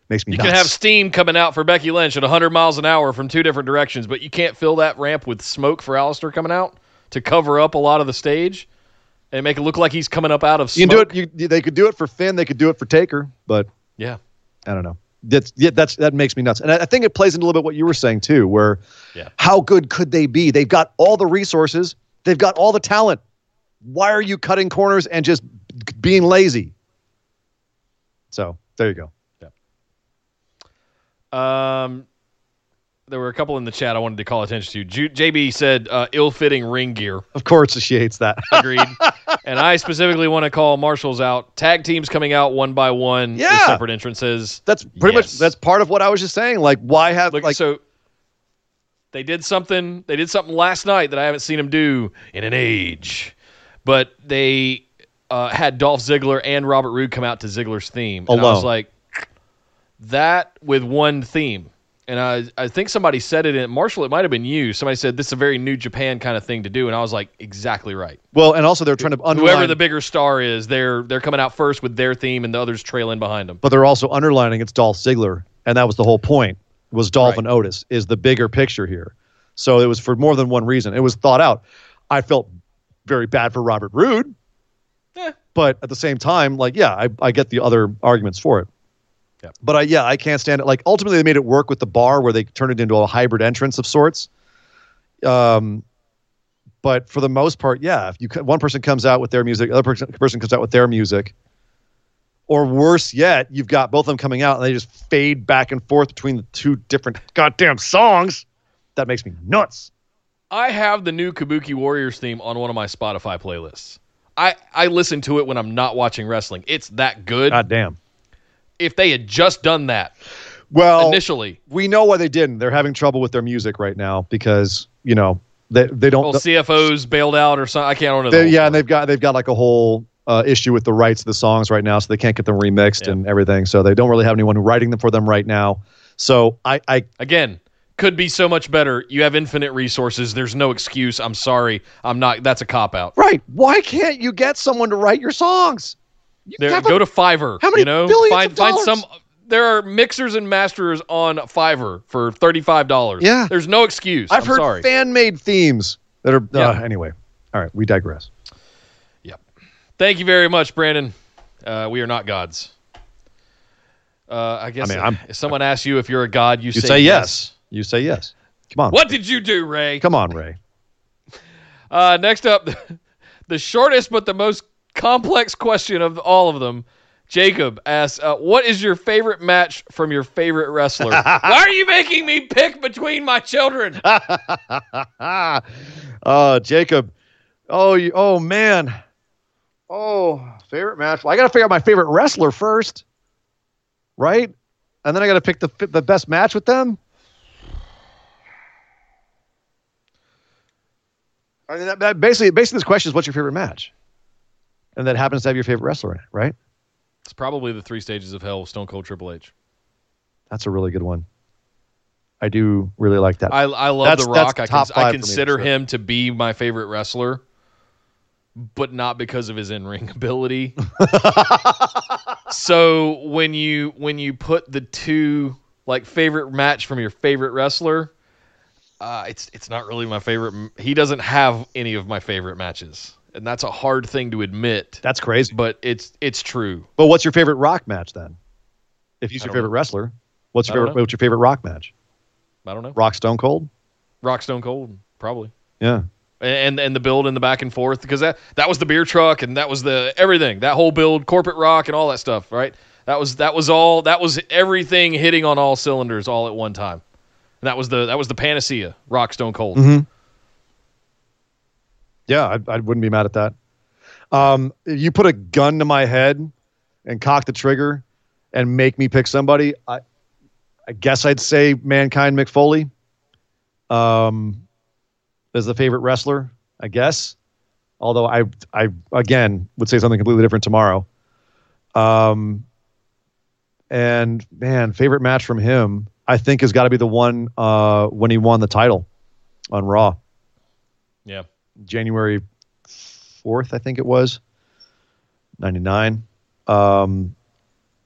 It makes me you nuts. can have steam coming out for Becky Lynch at 100 miles an hour from two different directions, but you can't fill that ramp with smoke for Aleister coming out to cover up a lot of the stage and make it look like he's coming up out of smoke. You can do it. You, they could do it for Finn. They could do it for Taker, but yeah, I don't know that's yeah, that's that makes me nuts. And I, I, think it plays into a little bit what you were saying too, where yeah. how good could they be? They've got all the resources, they've got all the talent. Why are you cutting corners and just being lazy? So there you go. Yeah. Um, there were a couple in the chat I wanted to call attention to. J- JB said uh, ill-fitting ring gear. Of course, she hates that. Agreed. and I specifically want to call Marshalls out. Tag teams coming out one by one yeah. with separate entrances. That's pretty yes. much that's part of what I was just saying. Like, why have Look, like so? They did something. They did something last night that I haven't seen them do in an age. But they uh, had Dolph Ziggler and Robert Roode come out to Ziggler's theme, and Alone. I was like, that with one theme and I, I think somebody said it in Marshall. It might have been you. Somebody said this is a very New Japan kind of thing to do, and I was like, exactly right. Well, and also they're trying to underline, whoever the bigger star is, they're they're coming out first with their theme, and the others trailing behind them. But they're also underlining it's Dolph Ziggler, and that was the whole point. Was Dolph right. and Otis is the bigger picture here. So it was for more than one reason. It was thought out. I felt very bad for Robert Roode, eh. but at the same time, like yeah, I, I get the other arguments for it. Yeah. But I, yeah, I can't stand it. Like ultimately, they made it work with the bar where they turned it into a hybrid entrance of sorts. Um, but for the most part, yeah, if you one person comes out with their music, other person, person comes out with their music, or worse yet, you've got both of them coming out and they just fade back and forth between the two different goddamn songs. That makes me nuts. I have the new Kabuki Warriors theme on one of my Spotify playlists. I I listen to it when I'm not watching wrestling. It's that good. God damn if they had just done that. Well, initially, we know why they didn't. They're having trouble with their music right now because you know they they don't. Well, CFOs bailed out or something. I can't remember. They, yeah, and they've got they've got like a whole uh, issue with the rights of the songs right now, so they can't get them remixed and everything. So they don't really have anyone writing them for them right now. So I, I again could be so much better. You have infinite resources. There's no excuse. I'm sorry. I'm not. That's a cop out. Right. Why can't you get someone to write your songs? There, go to Fiverr. How many you know, billions find of dollars? find some. There are mixers and masters on Fiverr for thirty five dollars. Yeah, there's no excuse. I've I'm heard sorry. fan made themes that are. Yeah. Uh, anyway, all right, we digress. Yep. Thank you very much, Brandon. Uh, we are not gods. Uh, I guess I mean, I'm, if someone asks you if you're a god, you, you say, yes. yes. You say yes. Come on. What did you do, Ray? Come on, Ray. Uh, next up, the shortest but the most complex question of all of them. Jacob asks, uh, "What is your favorite match from your favorite wrestler?" Why are you making me pick between my children? oh, Jacob. Oh, you, oh man. Oh, favorite match. Well, I got to figure out my favorite wrestler first, right? And then I got to pick the the best match with them. I mean, that, that basically, basically, this question is, what's your favorite match? And that happens to have your favorite wrestler in it, right? It's probably the three stages of hell with Stone Cold Triple H. That's a really good one. I do really like that. I, I love That's- The Rock. I, cons- I me, consider sure. him to be my favorite wrestler, but not because of his in ring ability. so when you when you put the two like favorite match from your favorite wrestler, uh, it's it's not really my favorite. He doesn't have any of my favorite matches, and that's a hard thing to admit. That's crazy. but it's it's true. But what's your favorite rock match then? If he's your favorite wrestler, what's your favorite? know. What's your favorite rock match? I don't know. Rock Stone Cold. Rock Stone Cold probably. Yeah. and and the build and the back and forth because that that was the beer truck and that was the everything that whole build corporate rock and all that stuff right that was that was all that was everything hitting on all cylinders all at one time and that was the that was the panacea rock stone cold Mm-hmm. Yeah, I, I wouldn't be mad at that. Um, you put a gun to my head and cock the trigger and make me pick somebody, I, I guess I'd say Mankind Mick Foley. Um, as the favorite wrestler, I guess. Although I, I again would say something completely different tomorrow. Um, and man, favorite match from him, I think, has got to be the one uh, when he won the title on Raw. yeah January 4th, I think it was. 99. Um,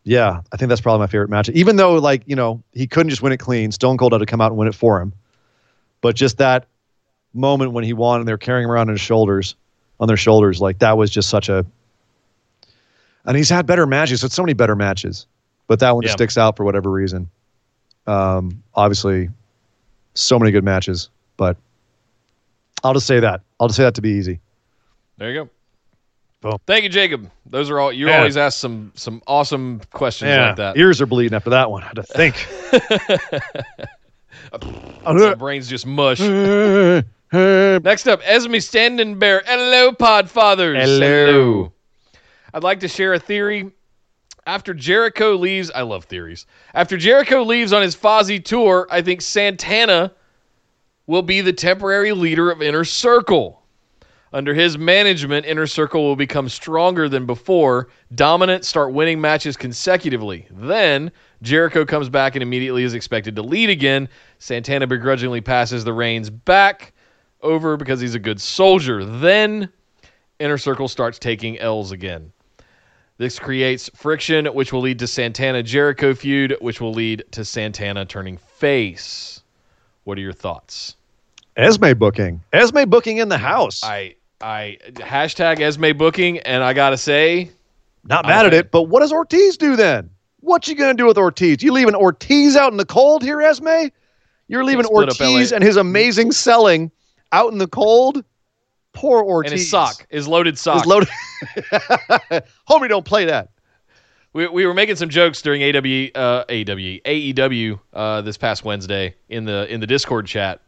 yeah, I think that's probably my favorite match. Even though, like, you know, he couldn't just win it clean. Stone Cold had to come out and win it for him. But just that moment when he won and they're carrying him around on his shoulders, on their shoulders, like that was just such a. And he's had better matches. It's so many better matches, but that one just Yeah. sticks out for whatever reason. Um, obviously, so many good matches, but I'll just say that. I'll just say that to be easy. there you go Boom. thank you jacob those are all you Yeah. always ask some some awesome questions like that ears are bleeding after that one. I had to think. my brain's just mush Next up, Esme Standing Bear. Hello, Podfathers. Hello. I'd like to share a theory. After Jericho leaves, I love theories. After Jericho leaves on his Fozzy tour, I think Santana will be the temporary leader of Inner Circle. Under his management, Inner Circle will become stronger than before, dominant, start winning matches consecutively. Then, Jericho comes back and immediately is expected to lead again. Santana begrudgingly passes the reins back over because he's a good soldier. Then, Inner Circle starts taking L's again. This creates friction, which will lead to Santana Jericho feud, which will lead to Santana turning face. What are your thoughts? Esme booking. Esme booking in the house. I I hashtag Esme booking, and I gotta say, Not mad at it, but what does Ortiz do then? What you gonna do with Ortiz? You leaving Ortiz out in the cold here, Esme? You're leaving Ortiz and his amazing selling out in the cold? Poor Ortiz. and his sock, his loaded sock. His loaded. Homie, don't play that. we, we were making some jokes during AW, uh, AW, AEW uh, this past Wednesday in the in the Discord chat,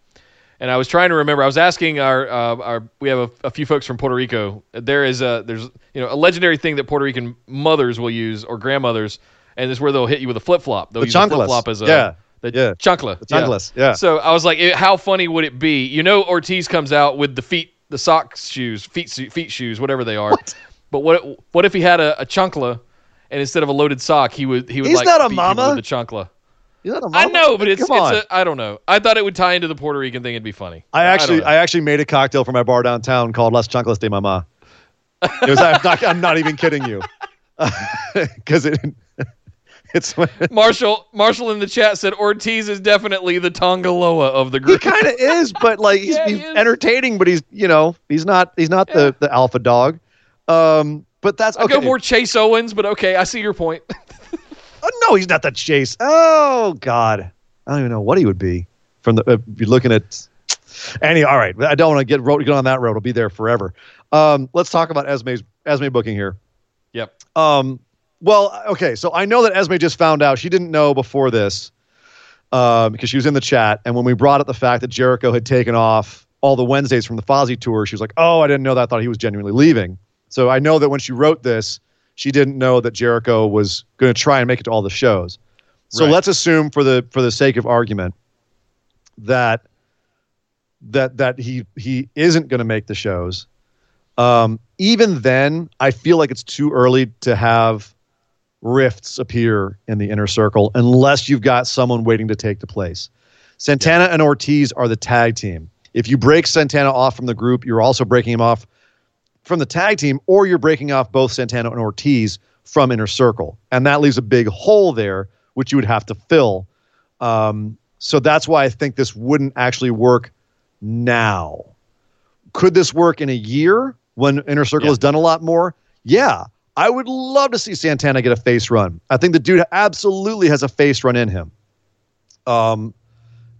and I was trying to remember. I was asking our uh, our we have a, a few folks from Puerto Rico. There is a there's you know a legendary thing that Puerto Rican mothers will use or grandmothers, and this is where they'll hit you with a flip flop. They'll The use a flip flop as a Yeah. the Yeah. chancla. The chanclas, yeah. So I was like, it- how funny would it be? You know, Ortiz comes out with the feet, the socks, shoes, feet, feet shoes, whatever they are. What? But what what if he had a, a chunkla, and instead of a loaded sock, he would he would He's like not a mama. with the chunkla. You know, I know, but it's Come on. it's a I don't know. I thought it would tie into the Puerto Rican thing. It'd be funny. I actually, don't. I, actually made a cocktail for my bar downtown called Las Chanclas de Mama. It was. I'm not, I'm not even kidding you, because it. It's Marshall Marshall in the chat said Ortiz is definitely the Tanga Loa of the group. he kind of is, but like he's, Yeah, he's is. entertaining, but he's you know he's not he's not the the alpha dog. Um, but that's I okay. go more Chase Owens, but okay, I see your point. Oh, no, he's not the chase. Oh God, I don't even know what he would be. From the if you're looking at Any, all right. I don't want to get road, get on that road. I'll be there forever. Um, let's talk about Esme's Esme booking here. Yep. Um, well, okay. So I know that Esme just found out. She didn't know before this uh, because she was in the chat. And when we brought up the fact that Jericho had taken off all the Wednesdays from the Fozzy tour, she was like, "Oh, I didn't know that. I thought he was genuinely leaving." So I know that when she wrote this, she didn't know that Jericho was going to try and make it to all the shows. So Right. let's assume, for the for the sake of argument, that that that he he isn't going to make the shows. Um, even then, I feel like it's too early to have rifts appear in the inner circle unless you've got someone waiting to take the place. Santana and Ortiz are the tag team. If you break Santana off from the group, you're also breaking him off from the tag team, or you're breaking off both Santana and Ortiz from inner circle, and that leaves a big hole there, which you would have to fill. Um, so that's why I think this wouldn't actually work now. Could this work in a year when Inner Circle Yeah. has done a lot more? Yeah. I would love to see Santana get a face run. I think the dude absolutely has a face run in him. Um,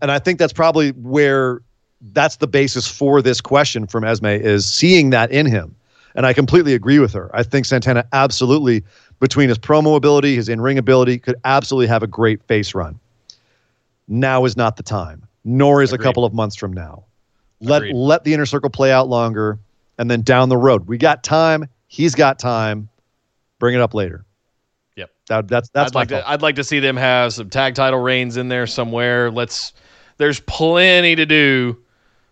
and I think that's probably where that's the basis for this question from Esme is seeing that in him. And I completely agree with her. I think Santana absolutely, between his promo ability, his in ring ability, could absolutely have a great face run. Now is not the time, nor is Agreed. a couple of months from now. Let Agreed. let the inner circle play out longer, and then down the road, we got time. He's got time. Bring it up later. Yep. That, that's that's I'd my like to. I'd like to see them have some tag title reigns in there somewhere. Let's. There's plenty to do,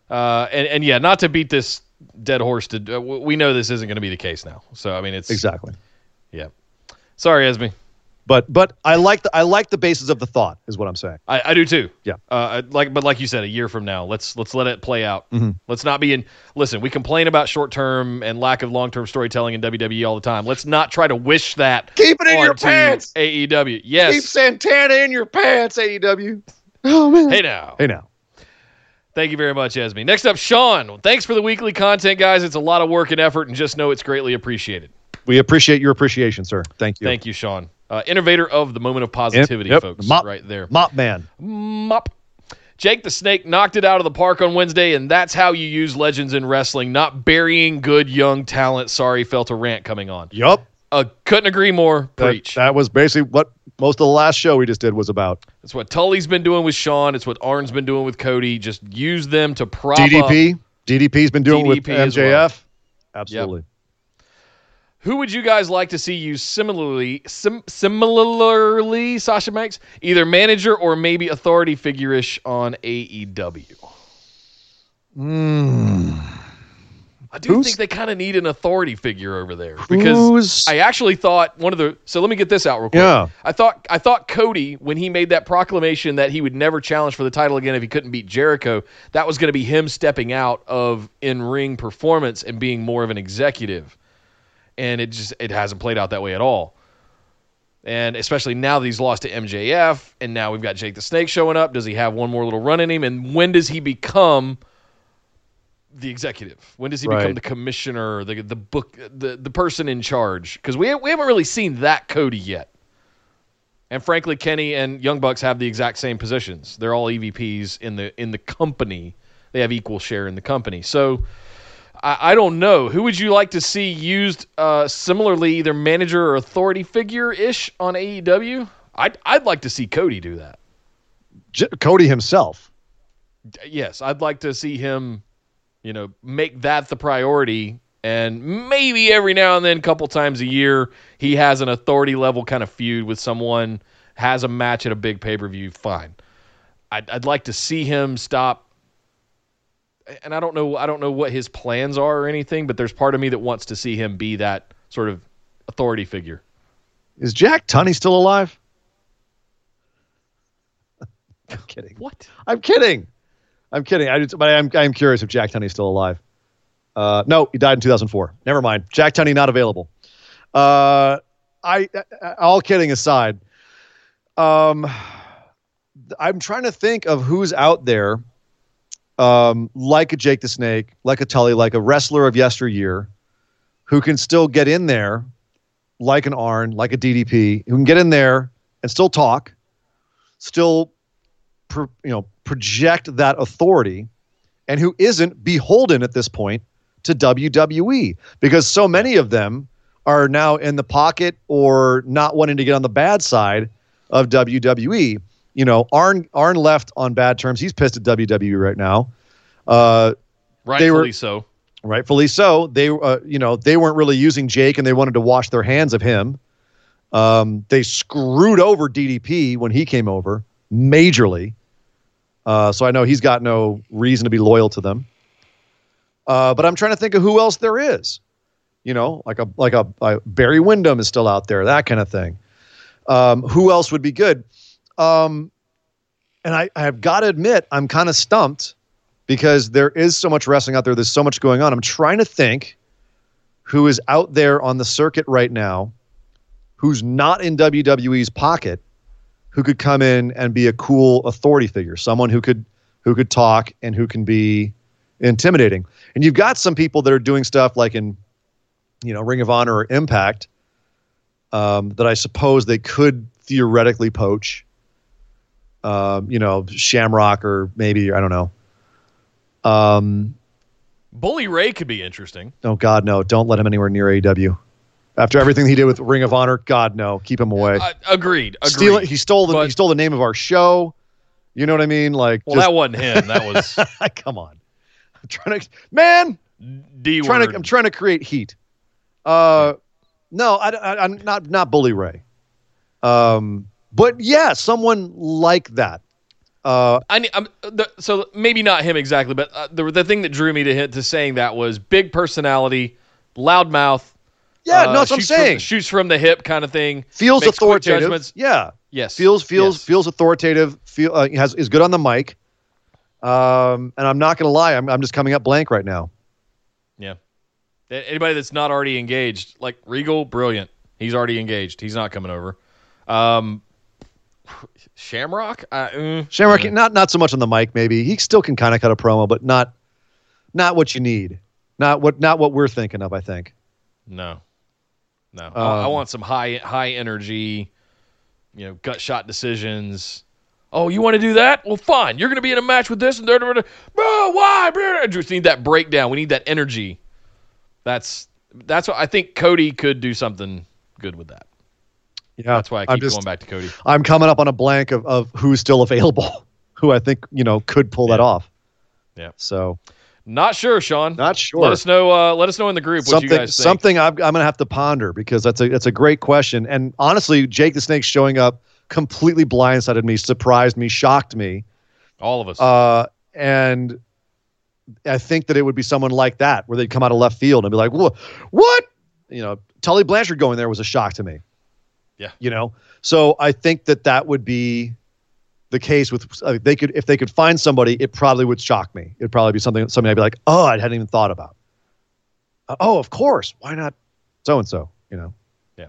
uh, and and yeah, not to beat this dead horse. To uh, we know this isn't going to be the case now. So I mean, it's exactly. Yeah. Sorry, Esme. But but I like the I like the basis of the thought is what I'm saying. I, I do too. Yeah. Uh, I- like, but like you said, a year from now, let's let's let it play out. Mm-hmm. Let's not be in. Listen, we complain about short term and lack of long term storytelling in WWE all the time. Let's not try to wish that Keep it in your pants. AEW. Yes. Keep Santana in your pants, AEW. Oh man. hey now. Hey now. Thank you very much, Esme. Next up, Sean. Thanks for the weekly content, guys. It's a lot of work and effort, and just know it's greatly appreciated. We appreciate your appreciation, sir. Thank you. Thank you, Sean. Uh, innovator of the moment of positivity, yep. folks. Mop. Right there. Mop man. Mop. Jake the Snake knocked it out of the park on Wednesday, and that's how you use legends in wrestling, not burying good young talent. Sorry, felt a rant coming on. Yup. Uh, couldn't agree more. That, Preach. that was basically what most of the last show we just did was about. That's what Tully's been doing with Shawn. It's what Arn's been doing with Cody. Just use them to prop up. DDP. DDP's been doing it with DDP MJF. well. Absolutely. Who would you guys like to see use similarly, sim- similarly, Sasha Banks, either manager or maybe authority figure-ish on AEW? Mm. I do Who's- think they kind of need an authority figure over there because I actually thought one of the. So let me get this out real quick. Yeah. I thought I thought Cody when he made that proclamation that he would never challenge for the title again if he couldn't beat Jericho, that was going to be him stepping out of in-ring performance and being more of an executive. And it just it hasn't played out that way at all. And especially now that he's lost to MJF and now we've got Jake the Snake showing up, does he have one more little run in him and when does he become the executive? When does he become the commissioner, the the book, the the person in charge? Because we we haven't really seen that Cody yet. And frankly, Kenny and Young Bucks have the exact same positions. They're all EVPs in the in the company. They have equal share in the company. So I, I don't know. Who would you like to see used uh, similarly, either manager or authority figure ish on AEW? I'd I'd like to see Cody do that. J- Cody himself. yes, I'd like to see him, you know, make that the priority. And maybe every now and then, a couple times a year, he has an authority level kind of feud with someone, has a match at a big pay per view. Fine. I'd, I'd like to see him stop. And I don't know, I don't know what his plans are or anything, but there's part of me that wants to see him be that sort of authority figure. Is Jack Tunney still alive? I'm kidding. What? I'm kidding. I'm kidding. I but I'm I'm curious if Jack Tunney's still alive. Uh, no, he died in 2004. Never mind. Jack Tunney not available. Uh, I, I all kidding aside, um, I'm trying to think of who's out there, um, like a Jake the Snake, like a Tully, like a wrestler of yesteryear, who can still get in there, like an Arn, like a DDP, who can get in there and still talk, still pro, you know project that authority and who isn't beholden at this point to WWE because so many of them are now in the pocket or not wanting to get on the bad side of WWE. You know, Arn Arn left on bad terms. He's pissed at WWE right now. Uh, Rightfully were- so. rightfully so. They, uh, you know, they weren't really using Jake, and they wanted to wash their hands of him. Um, they screwed over DDP when he came over majorly. Uh, so I know he's got no reason to be loyal to them. Uh, but I'm trying to think of who else there is. You know, like a like a, a Barry Windham is still out there, that kind of thing. Um, who else would be good? Um, and I, I have got to admit, I'm kind of stumped because there is so much wrestling out there. There's so much going on. I'm trying to think who is out there on the circuit right now who's not in WWE's pocket who could come in and be a cool authority figure, someone who could who could talk and who can be intimidating. And you've got some people that are doing stuff like in you know Ring of Honor or Impact um, that I suppose they could theoretically poach. Um, you know, Shamrock or maybe I don't know. Um, Bully Ray could be interesting. oh God, no! Don't let him anywhere near AEW. After everything he did with Ring of Honor, God, no! Keep him away. Uh, agreed. Agreed. Steal, he stole the But- he stole the name of our show. You know what I mean? Like, well, that wasn't him. That was come on. I'm trying to, man. D Trying word. to, I'm trying to create heat. Uh, no, I, I, I'm not not Bully Ray. Um, but yeah, someone like that. Uh, I the, so maybe not him exactly, but uh, the the thing that drew me to hit, to saying that was big personality, loud mouth. Yeah, uh, no, that's what I'm shoots from- saying. shoots from the hip kind of thing. feels authoritative. Yeah, Yes, feels feels Yes. feels authoritative. Feel uh, has is good on the mic. Um, and I'm not gonna lie, I'm I'm just coming up blank right now. Yeah. Anybody that's not already engaged, like Regal, brilliant. He's already engaged. He's not coming over. Um, Shamrock, uh, mm, Shamrock, not not so much on the mic. Maybe he still can kind of cut a promo, but not not what you need. Not what not what we're thinking of. I think. no, no. I, I Um, want some high high energy, you know, gut shot decisions. Oh, you want to do that? Well, fine. You're going to be in a match with this and da da da. Bro, why? Bro, I just need that breakdown. We need that energy. That's that's what I think. Cody could do something good with that. Yeah, That's why I I'm keep just going back to Cody. I'm coming up on a blank of of who's still available, who I think you know could pull that off. Yeah. So Not sure, Sean. not sure. Let us know. Uh, let us know in the group what something you guys think. something I'm, I'm gonna have to ponder because that's a that's a great question. And honestly, Jake the Snake showing up completely blindsided me, surprised me, shocked me. All of us. Uh, and I think that it would be someone like that where they'd come out of left field and be like, "What? What?" You know, Tully Blanchard going there was a shock to me. Yeah. You know, so I think that that would be the case with uh, they could if they could find somebody, it probably would shock me. It'd probably be something something I'd be like, "Oh, I hadn't even thought about." Uh, oh, of course. Why not so and so? You know. Yeah.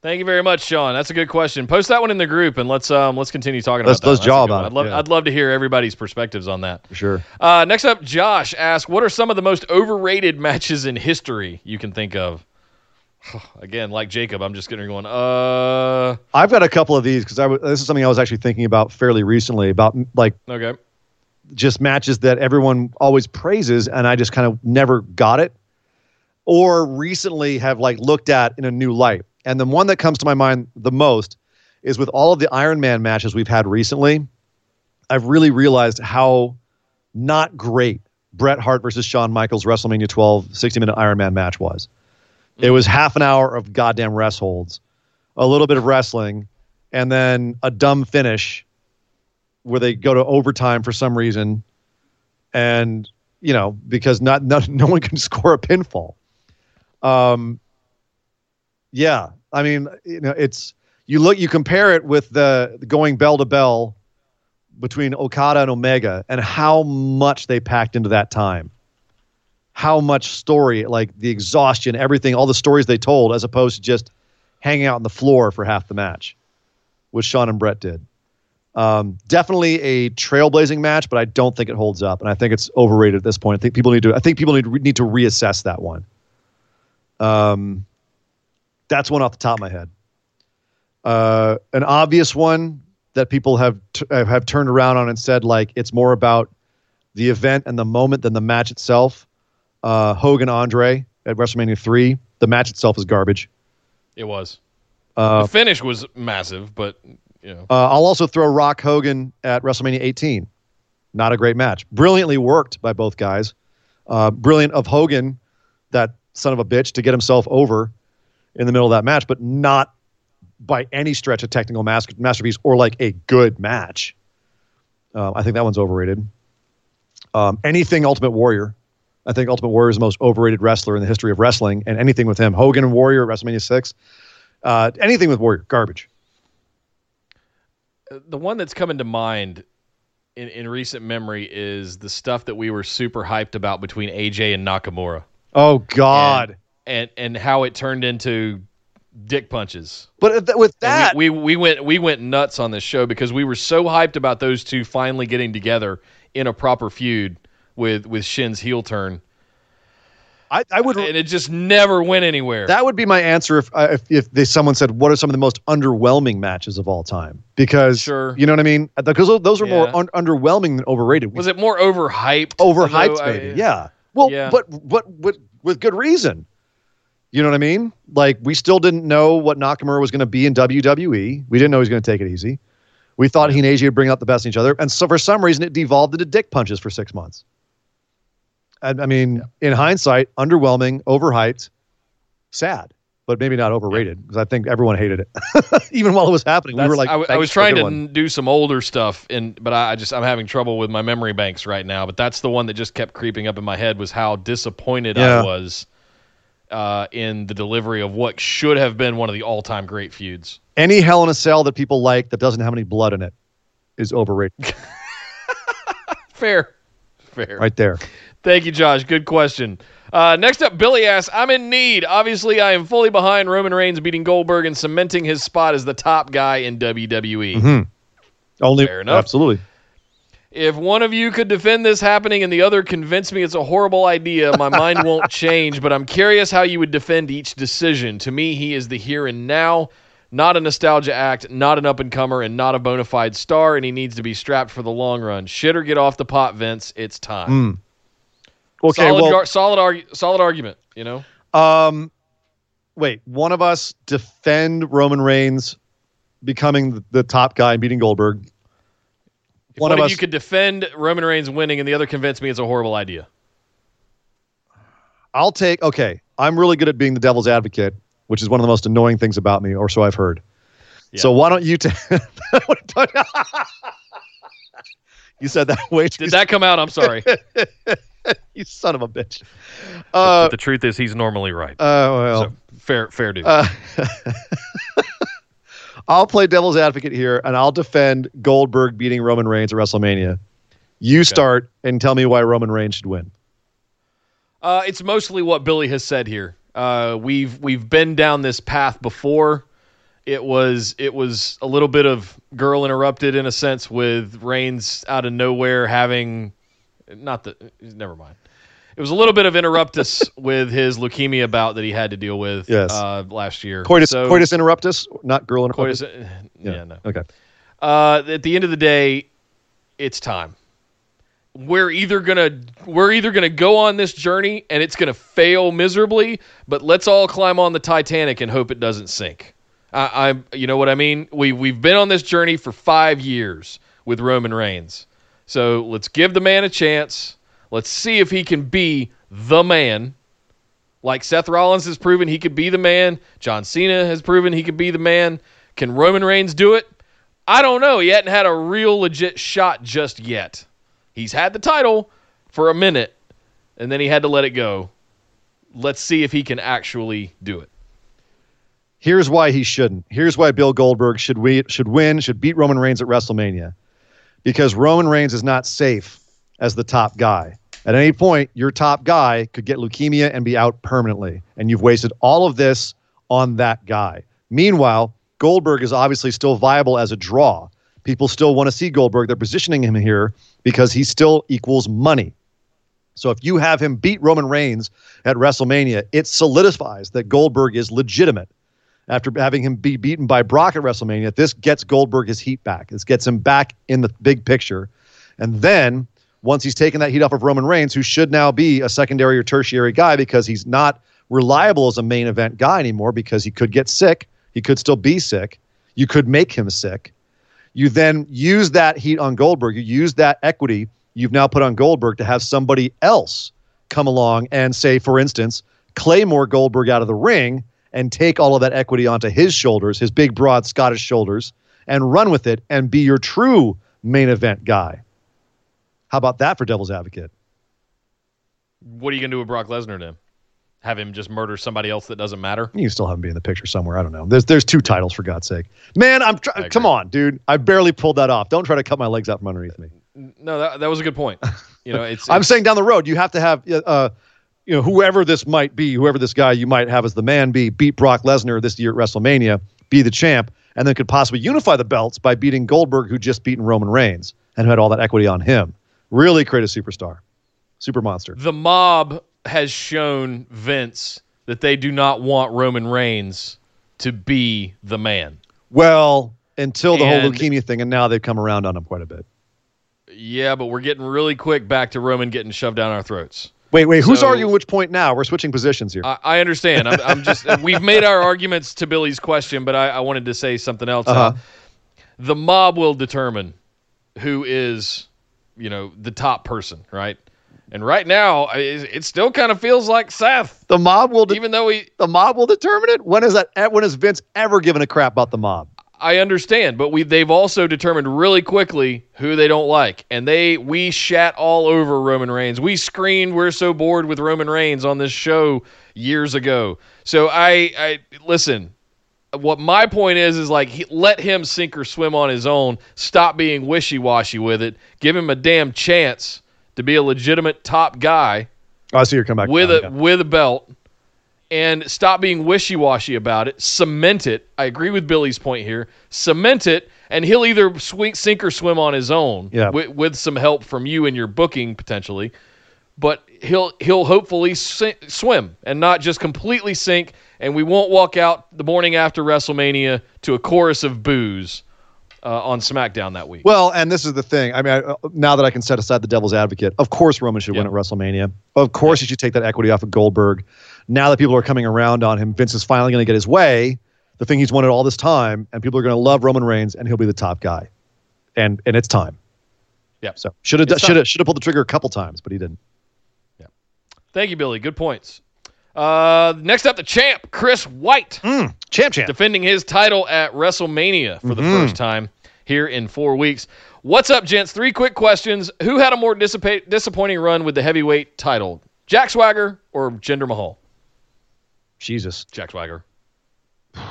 Thank you very much, Sean. That's a good question. Post that one in the group and let's um let's continue talking Let's- about that. let's jaw about I'd love yeah. I'd love to hear everybody's perspectives on that. For sure. Uh, next up, Josh asks, "What are some of the most overrated matches in history you can think of?" Again, like Jacob, I'm just getting going. Uh, I've got a couple of these because I w- this is something I was actually thinking about fairly recently about like okay. just matches that everyone always praises and I just kind of never got it or recently have like looked at in a new light. And the one that comes to my mind the most is with all of the Iron Man matches we've had recently, I've really realized how not great Bret Hart versus Shawn Michaels WrestleMania 12 60 minute Iron Man match was. It was half an hour of goddamn rest holds, a little bit of wrestling, and then a dumb finish where they go to overtime for some reason, and you know because not, not no one can score a pinfall. Um, yeah, I mean you know it's you look you compare it with the going bell to bell between Okada and Omega and how much they packed into that time. How much story, like the exhaustion, everything, all the stories they told, as opposed to just hanging out on the floor for half the match, which Shawn and Bret did. Um, definitely a trailblazing match, but I don't think it holds up, and I think it's overrated at this point. I think people need to. I think people need need to reassess that one. Um, that's one off the top of my head. Uh, an obvious one that people have t- have turned around on and said like it's more about the event and the moment than the match itself. Uh, Hogan Andre at WrestleMania three. The match itself is garbage. It was. Uh, the finish was massive, but you know. Uh, I'll also throw Rock Hogan at WrestleMania 18. Not a great match. Brilliantly worked by both guys. Uh, brilliant of Hogan, that son of a bitch, to get himself over in the middle of that match, but not by any stretch a technical mas- masterpiece or like a good match. Uh, I think that one's overrated. Um, anything Ultimate Warrior. I think Ultimate Warrior is the most overrated wrestler in the history of wrestling, and anything with him, Hogan and Warrior at WrestleMania 6. Uh, anything with Warrior, garbage. the one that's coming to mind in, in recent memory is the stuff that we were super hyped about between AJ and Nakamura. Oh God! And and, and how it turned into dick punches. But with that, we, we, we went we went nuts on this show because we were so hyped about those two finally getting together in a proper feud with with Shin's heel turn. I, I would, and it just never went anywhere. That would be my answer if uh, if, if they, someone said, "What are some of the most underwhelming matches of all time?" Because sure. you know what I mean. Because those are yeah. more un- underwhelming than overrated. Was it more overhyped? Overhyped, maybe. I, yeah. Well, yeah. but but with with good reason. You know what I mean? Like we still didn't know what Nakamura was going to be in WWE. We didn't know he was going to take it easy. We thought he and AJ would bring out the best in each other, and so for some reason it devolved into dick punches for six months. I, I mean, yeah. in hindsight, underwhelming, overhyped, sad, but maybe not overrated because I think everyone hated it. Even while it was happening, That's, we were like, I, I was trying to do some older stuff, and but I, I just I'm having trouble with my memory banks right now. But that's the one that just kept creeping up in my head was how disappointed yeah. I was uh, in the delivery of what should have been one of the all-time great feuds. Any Hell in a Cell that people like that doesn't have any blood in it is overrated. Fair, fair, right there. Thank you, Josh. Good question. Uh, next up, Billy asks, I'm in need. Obviously, I am fully behind Roman Reigns beating Goldberg and cementing his spot as the top guy in WWE. Mm-hmm. Only, Fair enough. Absolutely. If one of you could defend this happening and the other convince me it's a horrible idea, my mind won't change, but I'm curious how you would defend each decision. To me, he is the here and now, not a nostalgia act, not an up and comer, and not a bona fide star, and he needs to be strapped for the long run. Shit or get off the pot, Vince. It's time. Mm. Okay, solid, well, solid, argu- solid argument. You know. Um, wait. One of us defend Roman Reigns becoming the top guy and beating Goldberg. One of us. You could defend Roman Reigns winning, and the other convince me it's a horrible idea. I'll take. Okay, I'm really good at being the devil's advocate, which is one of the most annoying things about me, or so I've heard. Yeah. So why don't you take? you said that way. Did that come out? I'm sorry. you son of a bitch. Uh, but the truth is, he's normally right. Uh, well, so, fair, fair dude. Uh, I'll play devil's advocate here, and I'll defend Goldberg beating Roman Reigns at WrestleMania. You okay. start and tell me why Roman Reigns should win. Uh, it's mostly what Billy has said here. Uh, we've we've been down this path before. It was it was a little bit of girl interrupted in a sense with Reigns out of nowhere having not the never mind. It was a little bit of interruptus with his leukemia bout that he had to deal with yes. uh, last year. Coitus, so, coitus interruptus, not girl interruptus. Coitus, uh, yeah. yeah, no. Okay. Uh, at the end of the day, it's time. We're either gonna we're either gonna go on this journey and it's gonna fail miserably, but let's all climb on the Titanic and hope it doesn't sink. I, I you know what I mean. We we've been on this journey for five years with Roman Reigns. So let's give the man a chance. Let's see if he can be the man. Like Seth Rollins has proven he could be the man. John Cena has proven he could be the man. Can Roman Reigns do it? I don't know. He hadn't had a real legit shot just yet. He's had the title for a minute, and then he had to let it go. Let's see if he can actually do it. Here's why he shouldn't. Here's why Bill Goldberg should we should win, should beat Roman Reigns at WrestleMania because Roman Reigns is not safe as the top guy. At any point, your top guy could get leukemia and be out permanently, and you've wasted all of this on that guy. Meanwhile, Goldberg is obviously still viable as a draw. People still want to see Goldberg. They're positioning him here because he still equals money. So if you have him beat Roman Reigns at WrestleMania, it solidifies that Goldberg is legitimate after having him be beaten by Brock at WrestleMania. This gets Goldberg his heat back. This gets him back in the big picture. And then once he's taken that heat off of Roman Reigns, who should now be a secondary or tertiary guy because he's not reliable as a main event guy anymore because he could get sick. He could still be sick. You could make him sick. You then use that heat on Goldberg. You use that equity you've now put on Goldberg to have somebody else come along and say, for instance, Claymore Goldberg out of the ring and take all of that equity onto his shoulders, his big, broad Scottish shoulders, and run with it and be your true main event guy. How about that for Devil's Advocate? What are you gonna do with Brock Lesnar then? Have him just murder somebody else that doesn't matter? You can still have him be in the picture somewhere. I don't know. There's there's two titles for God's sake. Man, I'm try- come on, dude. I barely pulled that off. Don't try to cut my legs out from underneath me. No, that, that was a good point. You know, it's, I'm saying down the road, you have to have, uh, you know, whoever this might be, whoever this guy you might have as the man be, beat Brock Lesnar this year at WrestleMania, be the champ, and then could possibly unify the belts by beating Goldberg, who just beaten Roman Reigns and who had all that equity on him. Really create a superstar, super monster. the mob has shown Vince that they do not want Roman Reigns to be the man. Well, until the whole And- leukemia thing, and now they've come around on him quite a bit. Yeah, but we're getting really quick back to Roman getting shoved down our throats. Wait, wait, who's So- arguing which point now? We're switching positions here. I, I understand. I'm, I'm just we've made our arguments to Billy's question, but I, I wanted to say something else. Uh-huh. Uh, the mob will determine who is, you know, the top person, right? And right now, it, it still kind of feels like Seth, the mob will. De- even though we. the mob will determine it. When is that? When has Vince ever given a crap about the mob? I understand, but we they've also determined really quickly who they don't like, and they we shat all over Roman Reigns. We screamed, "We're so bored with Roman Reigns" on this show years ago. So I, I listen. What my point is is like he, let him sink or swim on his own. Stop being wishy washy with it. Give him a damn chance to be a legitimate top guy Oh, I see you're coming back with a with a belt and stop being wishy-washy about it cement it i agree with billy's point here cement it and he'll either swing, sink or swim on his own Yeah. with, with some help from you and your booking potentially but he'll he'll hopefully si- swim and not just completely sink and we won't walk out the morning after wrestlemania to a chorus of boos uh, on smackdown that week Well, and this is the thing. I mean, I, uh, now that I can set aside the devil's advocate, of course Roman should win at WrestleMania. Of course he should take that equity off of Goldberg. Now that people are coming around on him, Vince is finally going to get his way. The thing he's wanted all this time, and people are going to love Roman Reigns, and he'll be the top guy. And and it's time. Yeah. So should have should have should have pulled the trigger a couple times, but he didn't. Yeah. Thank you billy good points uh, next up the champ chris white Champ, champ. defending his title at WrestleMania for the Mm-hmm. first time here in four weeks. What's up, gents? Three quick questions. Who had a more dissipa- disappointing run with the heavyweight title? Jack Swagger or Jinder Mahal? Jesus. Jack Swagger.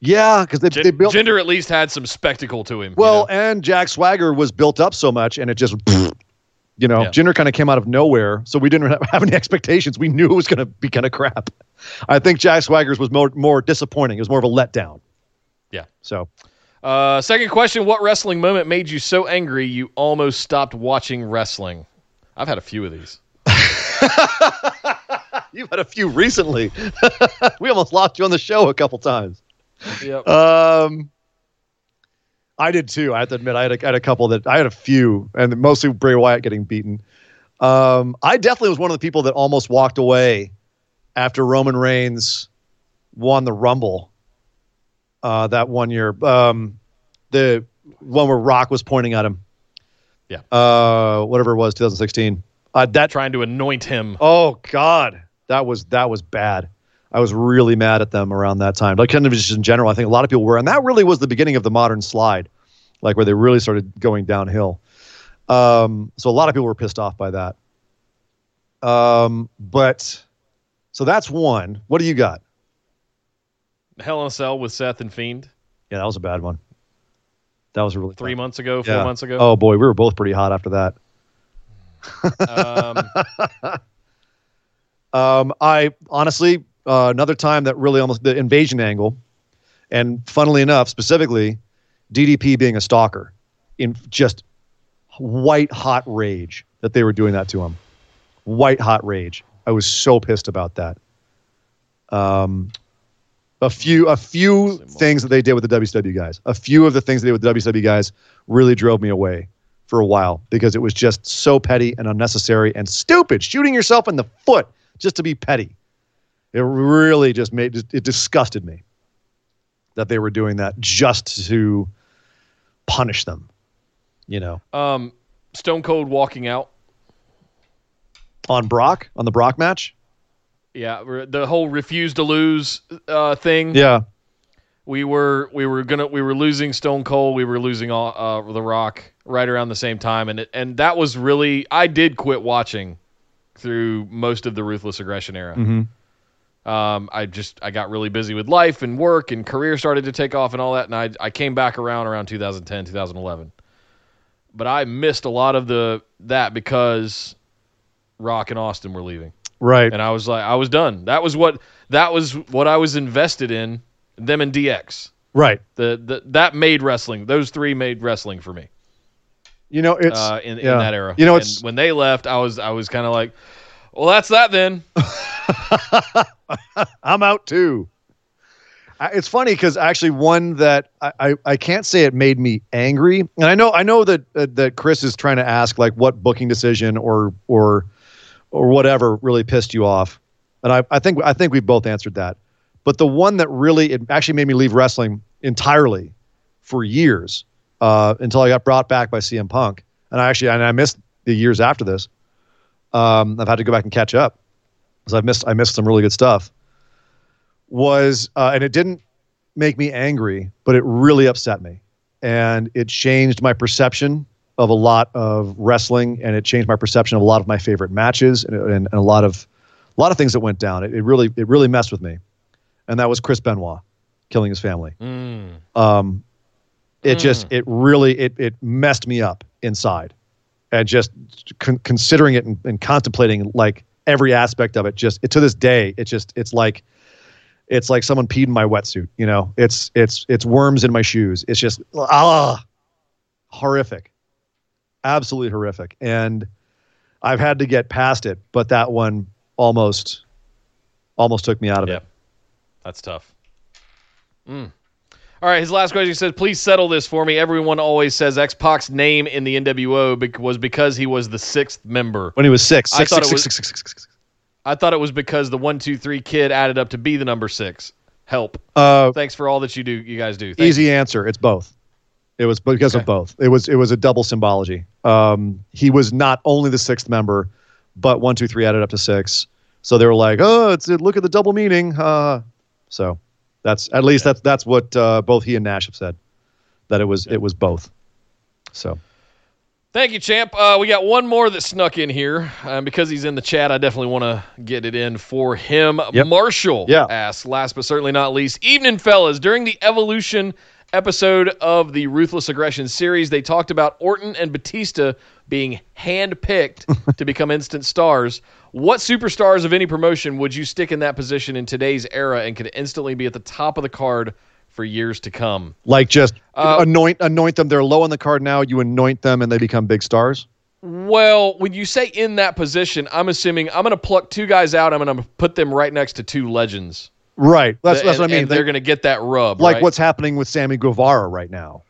Yeah, because they, they built Jinder at least had some spectacle to him. you Well, know? and Jack Swagger was built up so much, and it just, you know, Yeah. Jinder kind of came out of nowhere, so we didn't have, have any expectations. We knew it was going to be kind of crap. I think Jack Swagger's was more more disappointing. It was more of a letdown. Yeah. So uh, second question: What wrestling moment made you so angry you almost stopped watching wrestling? I've had a few of these. you've had a few recently. we almost lost you on the show a couple times. Yep. Um, I did too. I have to admit, I had a, I had a couple that I had a few, and mostly Bray Wyatt getting beaten. Um, I definitely was one of the people that almost walked away after Roman Reigns won the Rumble uh, that one year. Um, the one where Rock was pointing at him. Yeah. Uh, whatever it was, 2016. Uh, that Trying to anoint him. Oh God, that was that was bad. I was really mad at them around that time. Like kind of just in general, I think a lot of people were, and that really was the beginning of the modern slide, like where they really started going downhill. Um, so a lot of people were pissed off by that. Um, but so that's one. What do you got? Hell in a Cell with Seth and Fiend Yeah, that was a bad one. That was a really three months ago, four Yeah. months ago. Oh boy, we were both pretty hot after that. Um, Um, I honestly, uh, another time that really almost the invasion angle, and funnily enough, specifically, DDP being a stalker, in just white hot rage that they were doing that to him. White hot rage. I was so pissed about that. Um, a few, a few things that they did with the WCW guys. A few of the things they did with the WCW guys really drove me away for a while because it was just so petty and unnecessary and stupid. Shooting yourself in the foot just to be petty. It really just made it disgusted me that they were doing that just to punish them. You know, Um, Stone Cold walking out. on Brock on the Brock match. Yeah, the whole refuse to lose uh, thing. Yeah, we were we were gonna we were losing Stone Cold, we were losing all, uh, The Rock right around the same time, and it, and that was really I did quit watching through most of the Ruthless Aggression era. Mhm. Um, I just I got really busy with life and work and career started to take off and all that, and I I came back around around 2010 2011, but I missed a lot of the that because Rock and Austin were leaving right. and I was like, I was done. That was what that was what I was invested in. Them and DX. Right. The, the that made wrestling. Those three made wrestling for me You know, it's uh, in, yeah. in that era. You know, And it's when they left, I was I was kind of like, well, that's that then. I'm out too. I- It's funny because actually one that I, I, I can't say it made me angry, and I know I know that uh, that Chris is trying to ask like what booking decision or or or whatever really pissed you off, and I, I think I think we both answered that. But the one that really it actually made me leave wrestling entirely for years uh, until I got brought back by CM Punk, and I actually and I missed the years after this. Um, I've had to go back and catch up because I've missed I missed some really good stuff. Was uh, and it didn't make me angry, but it really upset me, and it changed my perception of a lot of wrestling, and it changed my perception of a lot of my favorite matches, and, and, and a lot of a lot of things that went down. It, it really it really messed with me, and that was Chris Benoit killing his family. Mm. Um, it Mm. just it really it it messed me up inside, and just con- considering it and, and contemplating like every aspect of it. Just it, to this day, it just it's like it's like someone peed in my wetsuit. You know, it's it's it's worms in my shoes. It's just ah horrific, absolutely horrific, and I've had to get past it, but that one almost almost took me out of Yeah. it. That's tough. Mm. All right, his last question says, "Please settle this for me. Everyone always says X Pac's name in the NWO bec- was because he was the sixth member. When he was six, I thought six, it was- six, six, six, six, six. I thought it was because the one, two, three kid added up to be the number six. Help. Uh, Thanks for all that you do. You guys do. Thank Easy answer. It's both. It was because Okay. of both. It was it was a double symbology. Um, he was not only the sixth member, but one, two, three added up to six. So they were like, "Oh, it's look at the double meaning." Uh, so that's at least that's that's what uh, both he and Nash have said that it was it was both. So Thank you, champ. Uh, we got one more that snuck in here. Um, because he's in the chat, I definitely want to get it in for him. Yep. Marshall Yeah. asks, last but certainly not least, evening, fellas. During the Evolution episode of the Ruthless Aggression series, they talked about Orton and Batista being handpicked to become instant stars. What superstars of any promotion would you stick in that position in today's era and could instantly be at the top of the card for years to come? like just Uh, anoint anoint them. They're low on the card now. You anoint them and they become big stars. Well, when you say in that position, I'm assuming I'm going to pluck two guys out. I'm going to put them right next to two legends. Right. That's And- that's what I mean. and they're They- going to get that rub. like right? what's happening with Sammy Guevara right now.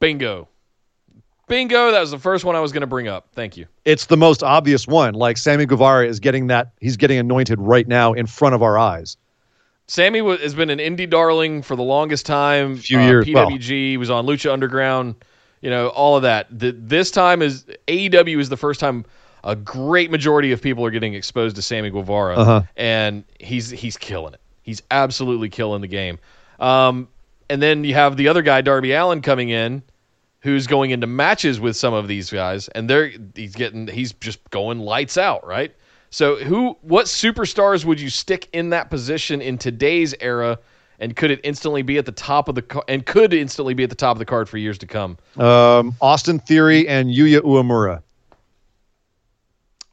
bingo? Bingo. That was the first one I was going to bring up. Thank you. it's the most obvious one. Like Sammy Guevara is getting that he's getting anointed right now in front of our eyes. Sammy wa- has been an indie darling for the longest time. Few Uh, years, well. PWG was on Lucha Underground. You know all of that. The, this time is AEW is the first time a great majority of people are getting exposed to Sammy Guevara, Uh-huh. and he's he's killing it. He's absolutely killing the game. Um, and then you have the other guy, Darby Allin, coming in, who's going into matches with some of these guys, and they're he's getting he's just going lights out, right? So who what superstars would you stick in that position in today's era, and could it instantly be at the top of the and could instantly be at the top of the card for years to come? Um, Austin Theory and Yuya Uemura.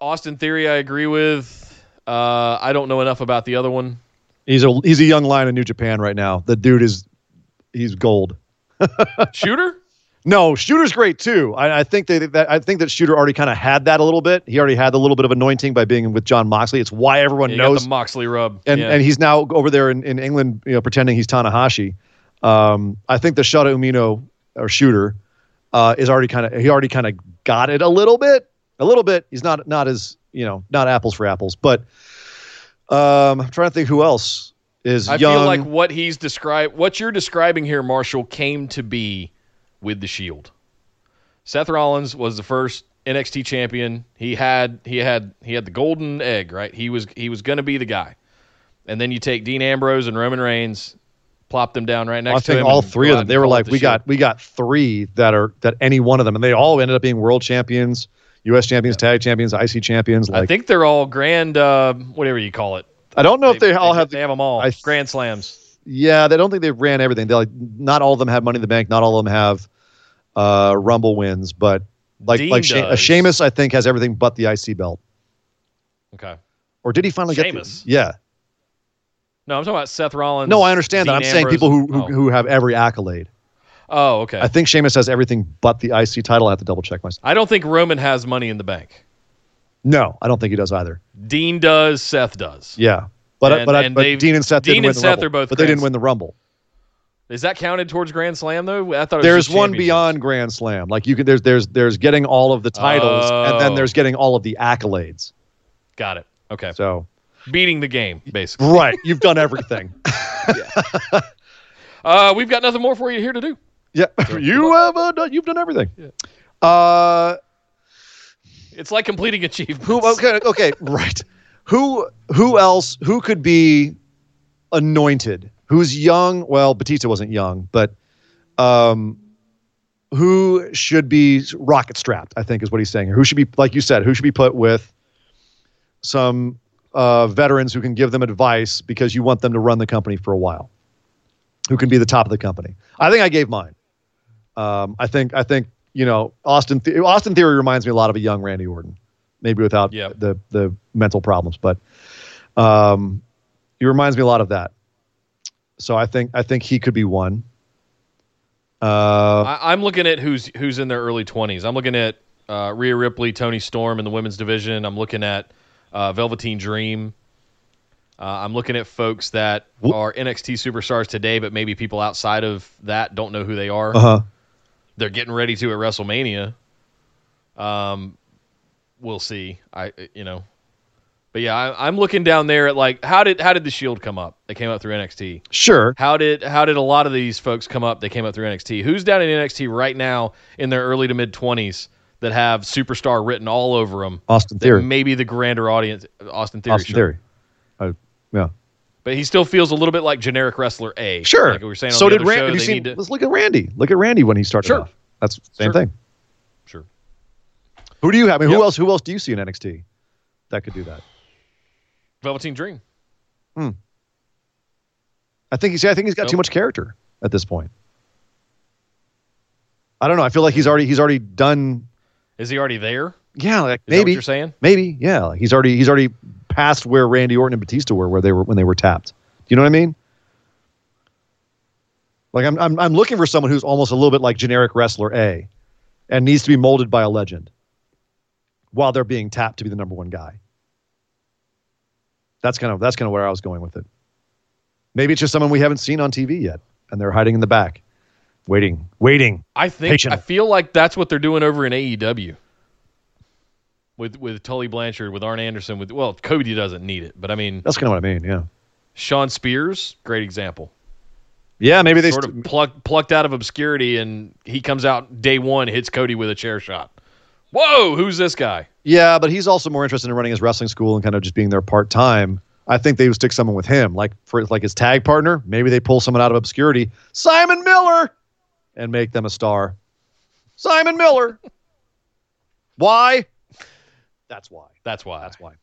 Austin Theory, I agree with. Uh, I don't know enough about the other one. He's a he's a young lion in New Japan right now. The dude is he's gold. Shooter? No, Shooter's great too. I, I think they, that I think that Shooter already kind of had that a little bit. He already had a little bit of anointing by being with Jon Moxley. It's why everyone Yeah, knows the Moxley rub. and yeah. and he's now over there in, in England, you know, pretending he's Tanahashi. Um, I think the Shota Umino or Shooter uh, is already kind of he already kind of got it a little bit, a little bit. He's not not as you know not apples for apples, but um, I'm trying to think who else is I young. feel like what he's described, what you're describing here, Marshall, came to be with the Shield. Seth Rollins was the first NXT champion. He had he had he had the golden egg, right? He was he was going to be the guy. And then you take Dean Ambrose and Roman Reigns, plop them down right next I to think him. all three of them. They were like, the we Shield. got we got three that are that any one of them, and they all ended up being world champions, U.S. champions, tag champions, IC champions. Like I think they're all grand, uh, whatever you call it. I don't know if they, all have. They have them all. I- grand slams. yeah, they don't think they ran everything. They like not all of them have Money in the Bank. Not all of them have uh, Rumble wins, but like Dean like She- uh. Sheamus, I think has everything but the IC belt. Okay. Or did he finally Sheamus? get? The, yeah. No, I'm talking about Seth Rollins. No, I understand that. I'm saying people who who, oh. who have every accolade. Oh, okay. I think Sheamus has everything but the IC title. I have to double check myself. I don't think Roman has money in the bank. No, I don't think he does either. Dean does. Seth does. Yeah, but And- but, I, and but Dean and Seth Dean didn't win and the Seth Rumble, are both but they didn't win the Rumble. Is that counted towards Grand Slam though? I thought it was There's one beyond Grand Slam. Like you can there's there's there's getting all of the titles, and then Oh. there's getting all of the accolades. Got it. Okay. So Beating the game, basically. right, you've done everything. Uh, we've got nothing more for you here to do. Yeah, you have uh, done, you've done everything. Uh, It's like completing achievements. who? Okay, okay, right. Who? Who else? Who could be anointed? Who's young? Well, Batista wasn't young, but um, who should be rocket strapped? I think is what he's saying. Who should be, like you said, who should be put with some uh, veterans who can give them advice because you want them to run the company for a while. Who can be the top of the company? I think I gave mine. Um, I think I think you know Austin. The- Austin Theory reminds me a lot of a young Randy Orton, maybe without the the mental problems, but um, he reminds me a lot of that. So I think I think he could be one. Uh, I, I'm looking at who's who's in their early 20s. I'm looking at uh, Rhea Ripley, Toni Storm in the women's division. I'm looking at uh, Velveteen Dream. Uh, I'm looking at folks that are NXT superstars today, but maybe people outside of that don't know who they are. uh huh. They're getting ready to at WrestleMania. Um, we'll see. I you know, but yeah, I, I'm looking down there at like how did how did the Shield come up? They came up through NXT. Sure. How did how did a lot of these folks come up? They came up through NXT. Who's down in NXT right now in their early to mid twenties that have superstar written all over them? Austin Theory. Maybe the grander audience, Austin Theory. Austin. Theory. Uh, yeah. But he still feels a little bit like generic wrestler A. Sure. Like we were saying. On so the did Randy. show, Have you they seen? to- Let's look at Randy. Look at Randy when he started Sure. off. That's the same Sure. thing. Sure. Who do you have? I mean, Yep. who else? Who else do you see in NXT that could do that? Velveteen Dream. Hmm. I think he's. I think he's got Nope. too much character at this point. I don't know. I feel like he's already. He's already done. Is he already there? Yeah, like that what maybe. you're saying? Maybe. Yeah, like he's already. He's already past where Randy Orton and Batista were, where they were when they were tapped. Do you know what I mean? Like I'm. I'm. I'm looking for someone who's almost a little bit like generic wrestler A, and needs to be molded by a legend, while they're being tapped to be the number one guy. That's kind of. That's kind of where I was going with it. Maybe it's just someone we haven't seen on TV yet, and they're hiding in the back, waiting, waiting. I think Patient. I feel like that's what they're doing over in AEW. With with Tully Blanchard, with Arn Anderson, with well, Cody doesn't need it, but I mean That's kind of what I mean. Yeah. Shawn Spears, great example. Yeah. Maybe they sort st- of plucked plucked out of obscurity, and he comes out day one, hits Cody with a chair shot. Whoa, who's this guy? Yeah, but he's also more interested in running his wrestling school and kind of just being there part time. I think they would stick someone with him, like for like his tag partner. Maybe they pull someone out of obscurity, Simon Miller, and make them a star. Simon Miller. why? That's why. That's why. That's why.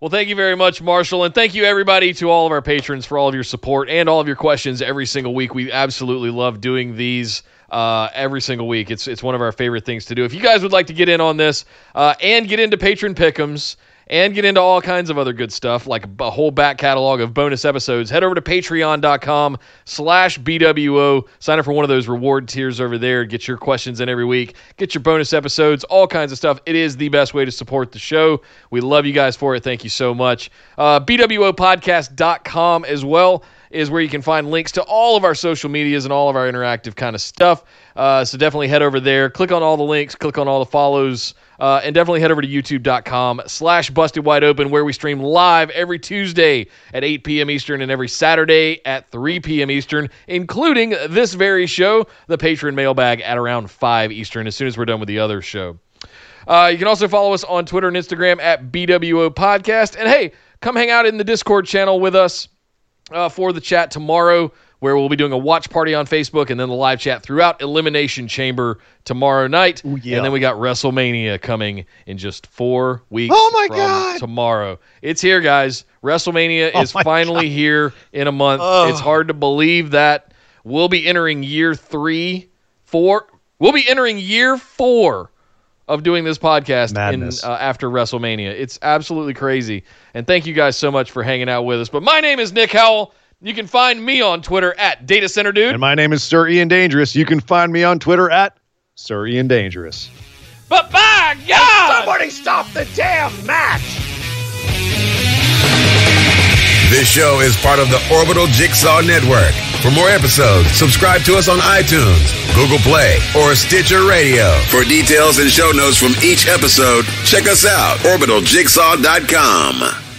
Well, thank you very much, Marshall, and thank you everybody to all of our patrons for all of your support and all of your questions every single week. We absolutely love doing these uh, every single week. It's it's one of our favorite things to do. If you guys would like to get in on this uh, and get into patron pickums and get into all kinds of other good stuff like a whole back catalog of bonus episodes, head over to patreon.com slash BWO. Sign up for one of those reward tiers over there. Get your questions in every week. Get your bonus episodes, all kinds of stuff. It is the best way to support the show. We love you guys for it. Thank you so much. Uh, BWOpodcast.com as well. is where you can find links to all of our social medias and all of our interactive kind of stuff. Uh, so definitely head over there, click on all the links, click on all the follows, uh, and definitely head over to youtube.com slash busted wide open where we stream live every Tuesday at 8 p.m. Eastern and every Saturday at 3 p.m. Eastern, including this very show, the Patron mailbag at around 5 Eastern as soon as we're done with the other show. Uh, you can also follow us on Twitter and Instagram at BWO Podcast. And hey, come hang out in the Discord channel with us uh, for the chat tomorrow, where we'll be doing a watch party on Facebook and then the live chat throughout Elimination Chamber tomorrow night. Ooh, yeah. And then we got WrestleMania coming in just four weeks. Oh, my from God. Tomorrow, it's here, guys. WrestleMania Oh, is finally here in a month. Oh. It's hard to believe that we'll be entering year three, four. We'll be entering year four of doing this podcast Madness. in uh, after WrestleMania. It's absolutely crazy. And thank you guys so much for hanging out with us. But my name is Nick Howell. You can find me on Twitter at Data Center Dude. And my name is Sir Ian Dangerous. You can find me on Twitter at Sir Ian Dangerous. But by God, Somebody stop the damn match! This show is part of the Orbital Jigsaw Network. For more episodes, subscribe to us on iTunes, Google Play, or Stitcher Radio. For details and show notes from each episode, check us out, orbitaljigsaw.com.